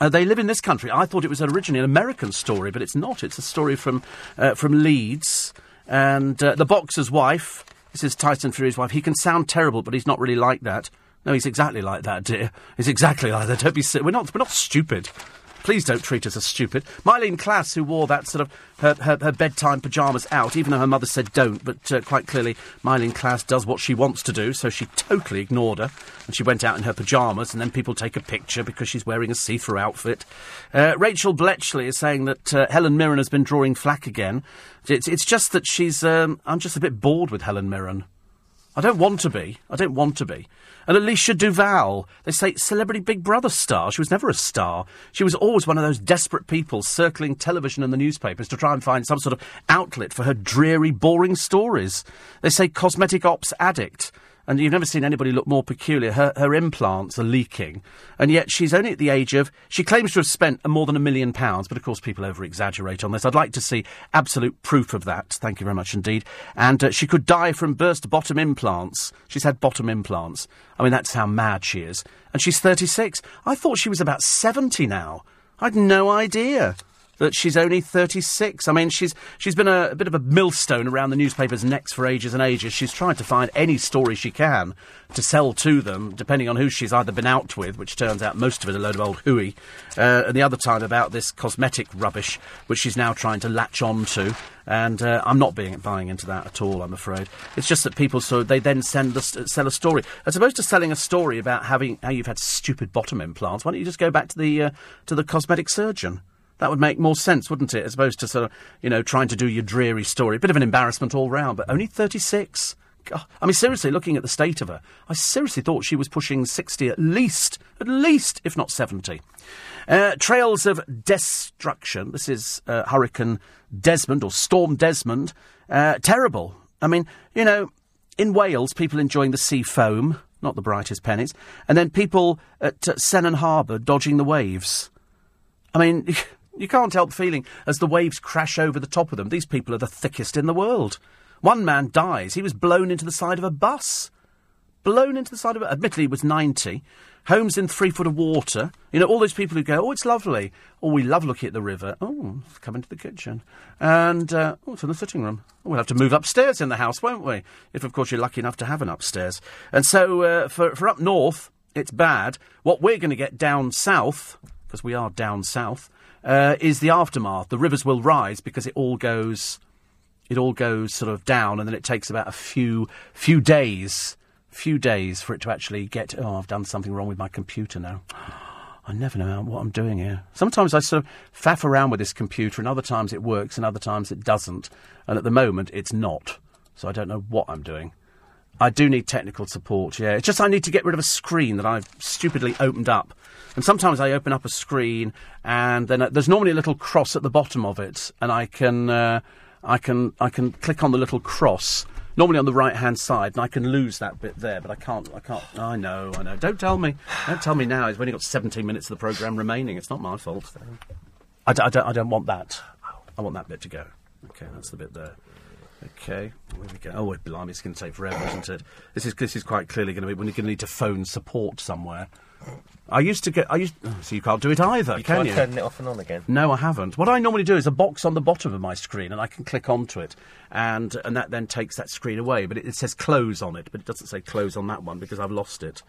uh, they live in this country. I thought it was originally an American story, but it's not. It's a story from uh, from Leeds. And uh, the boxer's wife this is Tyson Fury's wife. He can sound terrible, but he's not really like that. No, he's exactly like that, dear. He's exactly like that. Don't be si- we're not we're not stupid. Please don't treat us as stupid. Myleene Klass, who wore that sort of her, her, her bedtime pyjamas out, even though her mother said don't, but uh, quite clearly Myleene Klass does what she wants to do, so she totally ignored her. And she went out in her pyjamas, and then people take a picture because she's wearing a see through outfit. Uh, Rachael Bletchly is saying that uh, Helen Mirren has been drawing flack again. It's, it's just that she's. Um, I'm just a bit bored with Helen Mirren. I don't want to be. I don't want to be. And Alicia Douvall, they say celebrity Big Brother star. She was never a star. She was always one of those desperate people circling television and the newspapers to try and find some sort of outlet for her dreary, boring stories. They say cosmetic ops addict and you've never seen anybody look more peculiar. Her, her implants are leaking, and yet she's only at the age of. She claims to have spent more than a million pounds, but of course people over exaggerate on this. I'd like to see absolute proof of that. Thank you very much indeed. And uh, she could die from burst bottom implants. She's had bottom implants. I mean, that's how mad she is. And she's 36. I thought she was about 70 now. I'd no idea that she's only 36. I mean, she's she's been a, a, bit of a millstone around the newspapers' necks for ages and ages. She's tried to find any story she can to sell to them, depending on who she's either been out with, which turns out most of it a load of old hooey, uh, and the other time about this cosmetic rubbish, which she's now trying to latch on to. And uh, I'm not being, buying into that at all, I'm afraid. It's just that people, so they then send the, sell a story. As opposed to selling a story about having how you've had stupid bottom implants, why don't you just go back to the, uh, to the cosmetic surgeon? That would make more sense, wouldn't it? As opposed to sort of, you know, trying to do your dreary story. A bit of an embarrassment all round, but only 36. God. I mean, seriously, looking at the state of her, I seriously thought she was pushing 60 at least, at least, if not 70. Uh, trails of destruction. This is uh, Hurricane Desmond or Storm Desmond. Uh, terrible. I mean, you know, in Wales, people enjoying the sea foam, not the brightest pennies, and then people at Sennen Harbour dodging the waves. I mean, You can't help feeling as the waves crash over the top of them. These people are the thickest in the world. One man dies. He was blown into the side of a bus. Blown into the side of it. Admittedly, he was 90. Homes in three foot of water. You know, all those people who go, oh, it's lovely. Oh, we love looking at the river. Oh, come into the kitchen. And, uh, oh, it's in the sitting room. Oh, we'll have to move upstairs in the house, won't we? If, of course, you're lucky enough to have an upstairs. And so, uh, for, for up north, it's bad. What we're going to get down south, because we are down south, uh, is the aftermath. The rivers will rise because it all goes, it all goes sort of down, and then it takes about a few, few days few days for it to actually get, oh, I've done something wrong with my computer now. I never know what I'm doing here. Sometimes I sort of faff around with this computer, and other times it works, and other times it doesn't. And at the moment, it's not. So I don't know what I'm doing. I do need technical support, yeah. It's just I need to get rid of a screen that I've stupidly opened up. And sometimes I open up a screen, and then uh, there's normally a little cross at the bottom of it, and I can, uh, I can, I can click on the little cross, normally on the right hand side, and I can lose that bit there, but I can't. I can't. I know. I know. Don't tell me. Don't tell me now. I've only got 17 minutes of the programme remaining. It's not my fault. I, d- I, don't. I don't want that. I want that bit to go. Okay, that's the bit there. Okay, where we go. Oh, blimey, it's going to take forever, isn't it? This is this is quite clearly going to be when you're going to need to phone support somewhere. I used to get. I used. Oh, so you can't do it either, You can you? turning it off and on again. No, I haven't. What I normally do is a box on the bottom of my screen, and I can click onto it, and and that then takes that screen away. But it, it says close on it, but it doesn't say close on that one because I've lost it.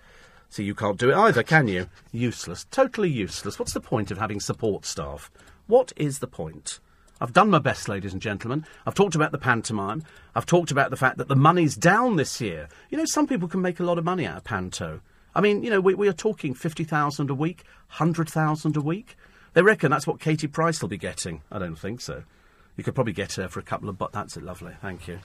So you can't do it either, can you? Useless. Totally useless. What's the point of having support staff? What is the point? I've done my best, ladies and gentlemen. I've talked about the pantomime. I've talked about the fact that the money's down this year. You know, some people can make a lot of money out of panto. I mean, you know, we, we are talking 50,000 a week, 100,000 a week. They reckon that's what Katie Price will be getting. I don't think so. You could probably get her for a couple of but that's it, lovely. Thank you.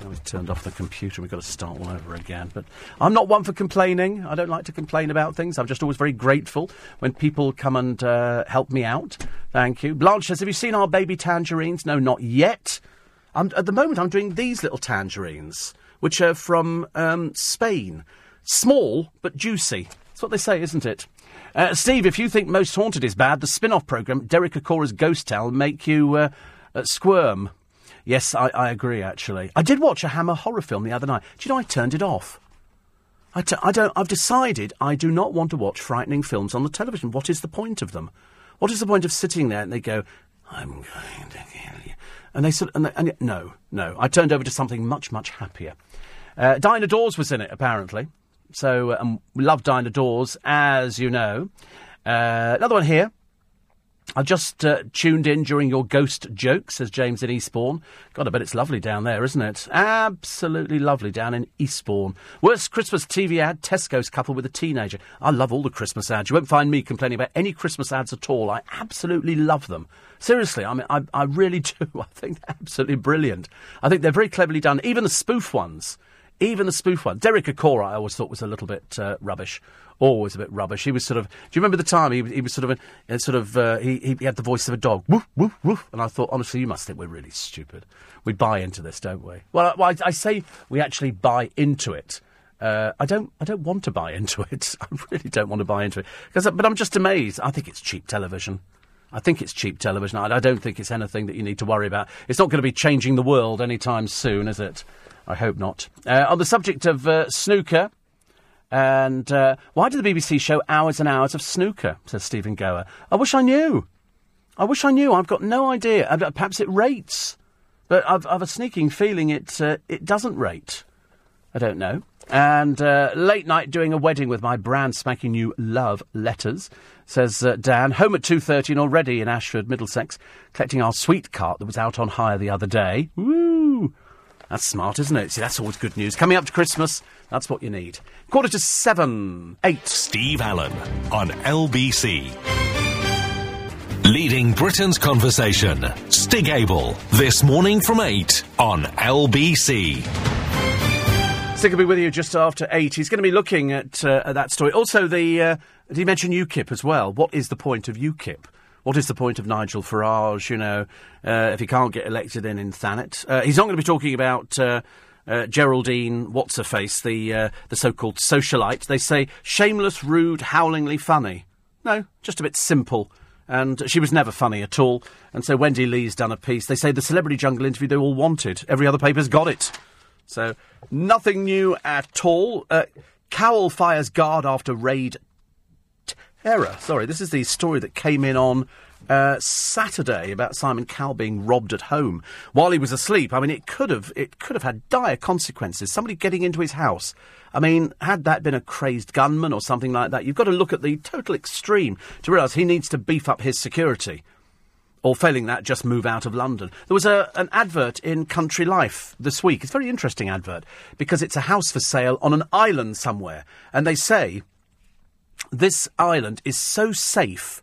Now we've turned off the computer, we've got to start all over again. But I'm not one for complaining. I don't like to complain about things. I'm just always very grateful when people come and uh, help me out. Thank you. Blanche says, Have you seen our baby tangerines? No, not yet. I'm, at the moment, I'm doing these little tangerines, which are from um, Spain. Small, but juicy. That's what they say, isn't it? Uh, Steve, if you think Most Haunted is bad, the spin off programme, Derek Acorah's Ghost will make you uh, squirm. Yes, I, I agree, actually. I did watch a Hammer horror film the other night. Do you know I turned it off? I, t- I don't. I've decided I do not want to watch frightening films on the television. What is the point of them? What is the point of sitting there and they go, "I'm going to kill you," and they sort and, they, and no, no. I turned over to something much, much happier. Uh, Diana Dors was in it apparently, so um, we love Diana Dors, as you know. Uh, another one here. I just uh, tuned in during your ghost joke, says James in Eastbourne. God, I bet it's lovely down there, isn't it? Absolutely lovely down in Eastbourne. Worst Christmas TV ad Tesco's couple with a teenager. I love all the Christmas ads. You won't find me complaining about any Christmas ads at all. I absolutely love them. Seriously, I mean, I, I really do. I think they're absolutely brilliant. I think they're very cleverly done. Even the spoof ones. Even the spoof one. Derek Acorah, I always thought was a little bit uh, rubbish. Always a bit rubbish. He was sort of. Do you remember the time he, he was sort of, a, sort of. Uh, he, he had the voice of a dog. Woof woof woof. And I thought, honestly, you must think we're really stupid. We buy into this, don't we? Well, I, I, say we actually buy into it. Uh, I don't. I don't want to buy into it. I really don't want to buy into it. Because, but I'm just amazed. I think it's cheap television. I think it's cheap television. I, I don't think it's anything that you need to worry about. It's not going to be changing the world anytime soon, is it? I hope not. Uh, on the subject of uh, snooker, and uh, why did the BBC show hours and hours of snooker? Says Stephen Goer. I wish I knew. I wish I knew. I've got no idea. Uh, Perhaps it rates, but I've, I've a sneaking feeling it uh, it doesn't rate. I don't know. And uh, late night doing a wedding with my brand spanking new love letters, says uh, Dan. Home at 2.30 and already in Ashford, Middlesex, collecting our sweet cart that was out on hire the other day. Woo! That's smart, isn't it? See, that's always good news. Coming up to Christmas, that's what you need. Quarter to seven, eight. Steve Allen on LBC. Leading Britain's conversation. Stig Abell. This morning from 8 on LBC. Stig will be with you just after eight. He's going to be looking at, uh, at that story. Also, the uh, did he mention UKIP as well? What is the point of UKIP? What is the point of Nigel Farage, you know, uh, if he can't get elected in in Thanet? Uh, he's not going to be talking about uh, uh, Geraldine What's-Her-Face, the, uh, the so-called socialite. They say shameless, rude, howlingly funny. No, just a bit simple And she was never funny at all. And so Wendy Lee's done a piece. They say the celebrity jungle interview they all wanted. Every other paper's got it. So nothing new at all. Uh, Cowell fires guard after raid terror. Sorry, this is the story that came in on uh, Saturday about Simon Cowell being robbed at home while he was asleep. I mean, it could have it could have had dire consequences. Somebody getting into his house. I mean, had that been a crazed gunman or something like that, you've got to look at the total extreme to realise he needs to beef up his security. Or failing that, just move out of London. There was a, an advert in Country Life this week. It's a very interesting advert because it's a house for sale on an island somewhere. And they say this island is so safe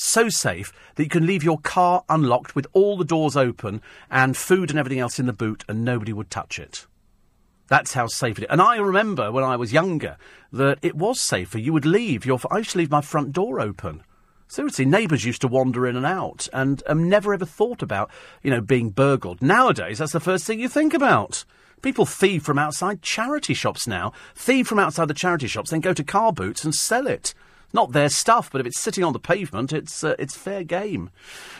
so safe that you can leave your car unlocked with all the doors open and food and everything else in the boot and nobody would touch it. That's how safe it is. And I remember when I was younger that it was safer. You would leave your. I used to leave my front door open. Seriously, neighbours used to wander in and out, and um, never ever thought about, you know, being burgled. Nowadays, that's the first thing you think about. People thieve from outside charity shops now. Thieve from outside the charity shops, then go to car boots and sell it not their stuff, but if it's sitting on the pavement, it's uh, it's fair game.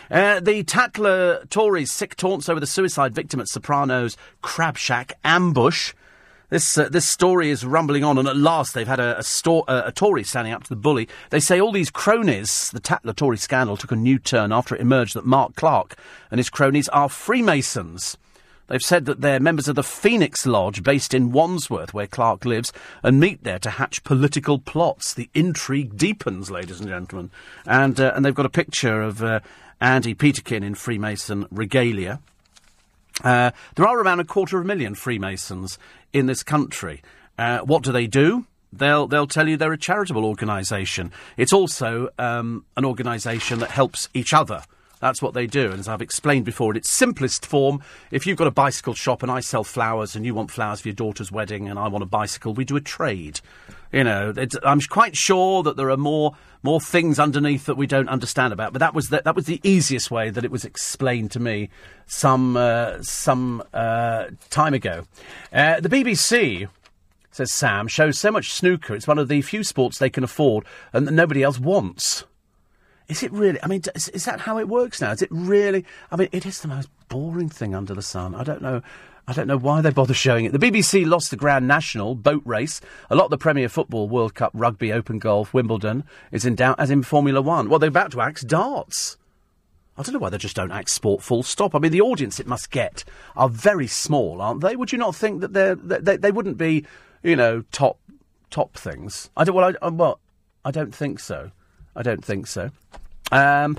Uh, the Tatler Tories sick taunts over the suicide victim at Sopranos Crab Shack ambush. This uh, this story is rumbling on, and at last they've had a, a, sto- uh, a Tory standing up to the bully. They say all these cronies, the Tatler Tory scandal took a new turn after it emerged that Mark Clarke and his cronies are Freemasons. They've said that they're members of the Phoenix Lodge based in Wandsworth, where Clarke lives, and meet there to hatch political plots. The intrigue deepens, ladies and gentlemen. And, uh, and they've got a picture of uh, Andy Peterkin in Freemason regalia. Uh, there are around a quarter of a million Freemasons in this country. Uh, what do they do? They'll they'll tell you they're a charitable organisation. It's also um, an organisation that helps each other. That's what they do. And as I've explained before, in its simplest form, if you've got a bicycle shop and I sell flowers and you want flowers for your daughter's wedding and I want a bicycle, we do a trade. You know, I'm quite sure that there are more more things underneath that we don't understand about. But that was the, that was the easiest way that it was explained to me some uh, some uh, time ago. Uh, the BBC says Sam shows so much snooker. It's one of the few sports they can afford and that nobody else wants. Is it really? I mean, is, is, that how it works now? Is it really? I mean, it is the most boring thing under the sun. I don't know. I don't know why they bother showing it. The BBC lost the Grand National boat race. A lot of the Premier Football, World Cup, Rugby, Open Golf, Wimbledon is in doubt, as in Formula One. Well, they're about to axe darts. I don't know why they just don't act sport full stop. I mean, the audience it must get are very small, aren't they? Would you not think that they're, they, they wouldn't be, you know, top top things? I don't. Well, I, uh, well, I don't think so. I don't think so. Um.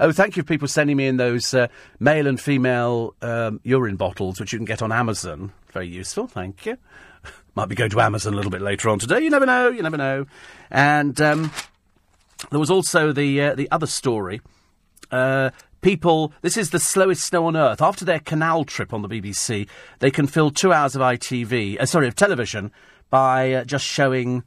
Oh, thank you for people sending me in those uh, male and female um, urine bottles, which you can get on Amazon. Very useful, thank you. Might be going to Amazon a little bit later on today. You never know. You never know. And um, there was also the uh, the other story. Uh, people, this is the slowest snow on earth. After their canal trip on the BBC, they can fill two hours of ITV, uh, sorry, of television by uh, just showing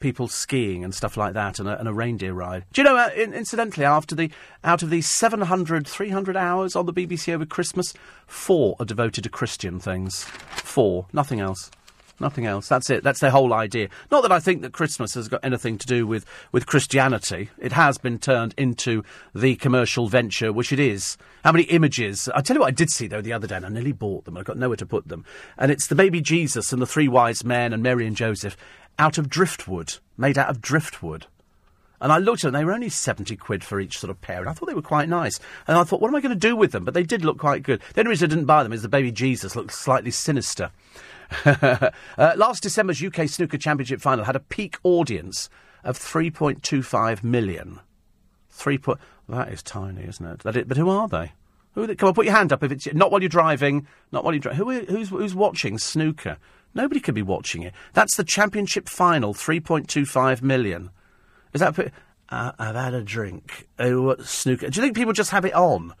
people skiing and stuff like that and a, and a reindeer ride. Do you know, uh, in, incidentally, after the, out of the 700, 300 hours on the BBC over Christmas, four are devoted to Christian things. Four. Nothing else. Nothing else. That's it. That's their whole idea. Not that I think that Christmas has got anything to do with, with Christianity. It has been turned into the commercial venture, which it is. How many images? I tell you what I did see, though, the other day, and I nearly bought them. I've got nowhere to put them. And it's the baby Jesus and the three wise men and Mary and Joseph out of driftwood, made out of driftwood. And I looked at them, they were only 70 quid for each sort of pair, and I thought they were quite nice. And I thought, what am I going to do with them? But they did look quite good. The only reason I didn't buy them is the baby Jesus looked slightly sinister. uh, last December's UK Snooker Championship final had a peak audience of 3.25 million. Three point, that is tiny, isn't it? That But who are they? Who are they? Come on, put your hand up if it's not while you're driving. Not while you're driving. Who, who's, who's watching snooker? Nobody could be watching it. That's the championship final, 3.25 million. Is that. Uh, I've had a drink. Oh, snooker. Do you think people just have it on?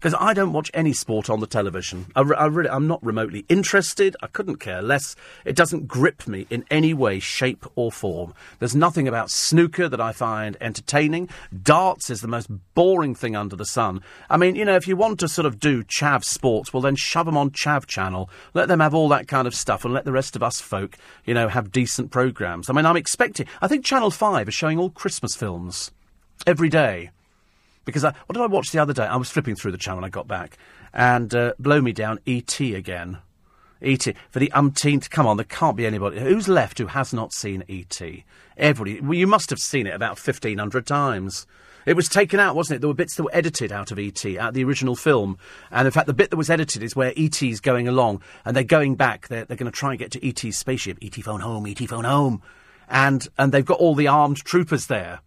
Because I don't watch any sport on the television. I, I really, I'm not remotely interested. I couldn't care less. It doesn't grip me in any way, shape, or form. There's nothing about snooker that I find entertaining. Darts is the most boring thing under the sun. I mean, you know, if you want to sort of do chav sports, well, then shove them on Chav Channel. Let them have all that kind of stuff, and let the rest of us folk, you know, have decent programs. I mean, I'm expecting. I think Channel Five is showing all Christmas films every day. Because I, what did I watch the other day? I was flipping through the channel when I got back, and uh, blow me down, E.T. again. E.T. for the umpteenth. Come on, there can't be anybody who's left who has not seen E.T. Everybody, well, you must have seen it about fifteen hundred times. It was taken out, wasn't it? There were bits that were edited out of E.T., out of the original film. And in fact, the bit that was edited is where E.T.'s going along and they're going back. They're, they're going to try and get to E.T.'s spaceship. E.T. phone home, E.T. phone home. And, and they've got all the armed troopers there.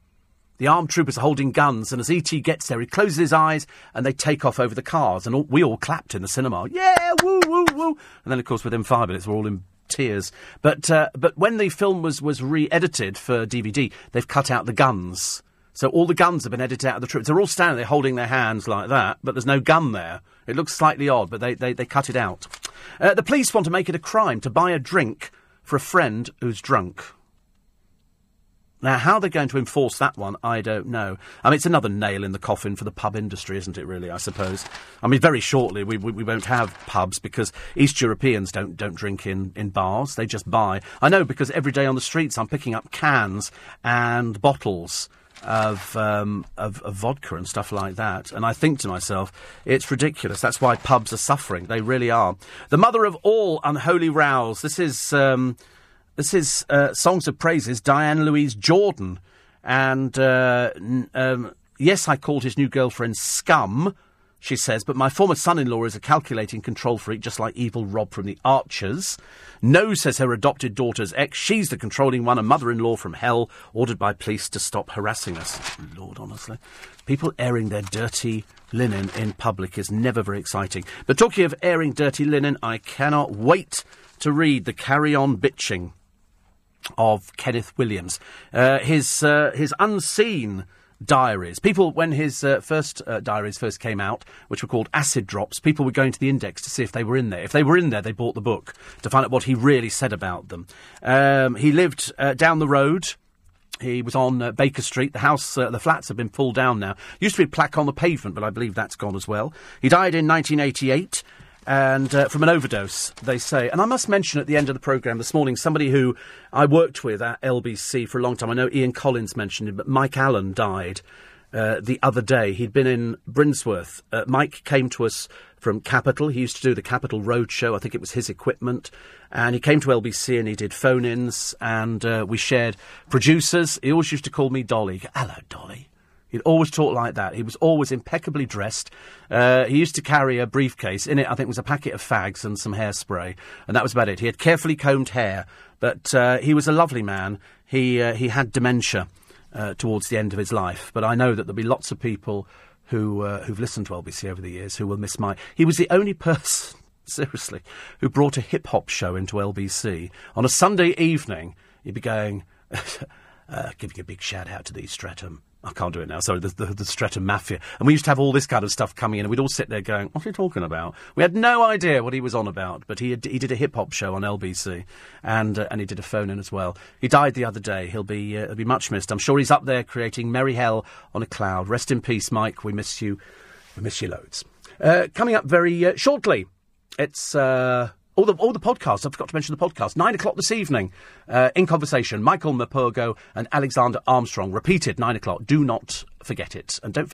The armed troopers are holding guns, and as E.T. gets there, he closes his eyes and they take off over the cars. And all, we all clapped in the cinema. Yeah, woo, woo, woo. And then, of course, within five minutes, we're all in tears. But, uh, but when the film was, was re edited for DVD, they've cut out the guns so all the guns have been edited out of the troops. They're all standing there holding their hands like that, but there's no gun there. It looks slightly odd, but they, they, they cut it out. Uh, the police want to make it a crime to buy a drink for a friend who's drunk. Now, how they're going to enforce that one, I don't know. I mean, it's another nail in the coffin for the pub industry, isn't it, really, I suppose? I mean, very shortly we, we, we, won't have pubs because East Europeans don't, don't drink in, in bars, they just buy. I know because every day on the streets I'm picking up cans and bottles of, um, of, of vodka and stuff like that. And I think to myself, it's ridiculous. That's why pubs are suffering. They really are. The mother of all unholy rows. This is um, this is uh, songs of praises. Diane Louise Jordan, and uh, um, yes, I called his new girlfriend scum she says, but my former son in law is a calculating control freak, just like evil Rob from the Archers. No, says her adopted daughter's ex. She's the controlling one, a mother in law from hell, ordered by police to stop harassing us. Lord, honestly. People airing their dirty linen in public is never very exciting. But talking of airing dirty linen, I cannot wait to read the Carry On Bitching of Kenneth Williams. Uh, his, uh, his unseen diaries. People, when his uh, first uh, diaries first came out, which were called acid drops, people were going to the index to see if they were in there. If they were in there, they bought the book to find out what he really said about them. Um, he lived uh, down the road. He was on uh, Baker Street. The house, uh, the flats have been pulled down now. Used to be a plaque on the pavement, but I believe that's gone as well. He died in 1988 and uh, from an overdose, they say. And I must mention at the end of the programme this morning somebody who I worked with at LBC for a long time. I know Ian Collins mentioned him, but Mike Allen died uh, the other day. He'd been in Brinsworth. Uh, Mike came to us from Capital. He used to do the Capital Road Show. I think it was his equipment. And he came to LBC and he did phone ins and uh, we shared producers. He always used to call me Dolly. Hello, Dolly. He'd always talk like that. He was always impeccably dressed. Uh, he used to carry a briefcase. In it, I think, was a packet of fags and some hairspray, and that was about it. He had carefully combed hair, but uh, he was a lovely man. He uh, he had dementia uh, towards the end of his life, but I know that there'll be lots of people who uh, who've listened to LBC over the years who will miss my. He was the only person, seriously, who brought a hip hop show into LBC on a Sunday evening. He'd be going. Uh, giving a big shout out to the Streatham I can't do it now. Sorry, the, the, the Streatham Mafia. And we used to have all this kind of stuff coming in, and we'd all sit there going, What are you talking about? We had no idea what he was on about, but he, had, he did a hip hop show on LBC, and, uh, and he did a phone in as well. He died the other day. He'll be, uh, he'll be much missed. I'm sure he's up there creating merry hell on a cloud. Rest in peace, Mike. We miss you. We miss you loads. Uh, coming up very uh, shortly, it's. All the, all the podcasts, I forgot to mention the podcast. Nine o'clock this evening, uh, in conversation, Michael Morpurgo and Alexander Armstrong. Repeated, nine o'clock. Do not forget it. And don't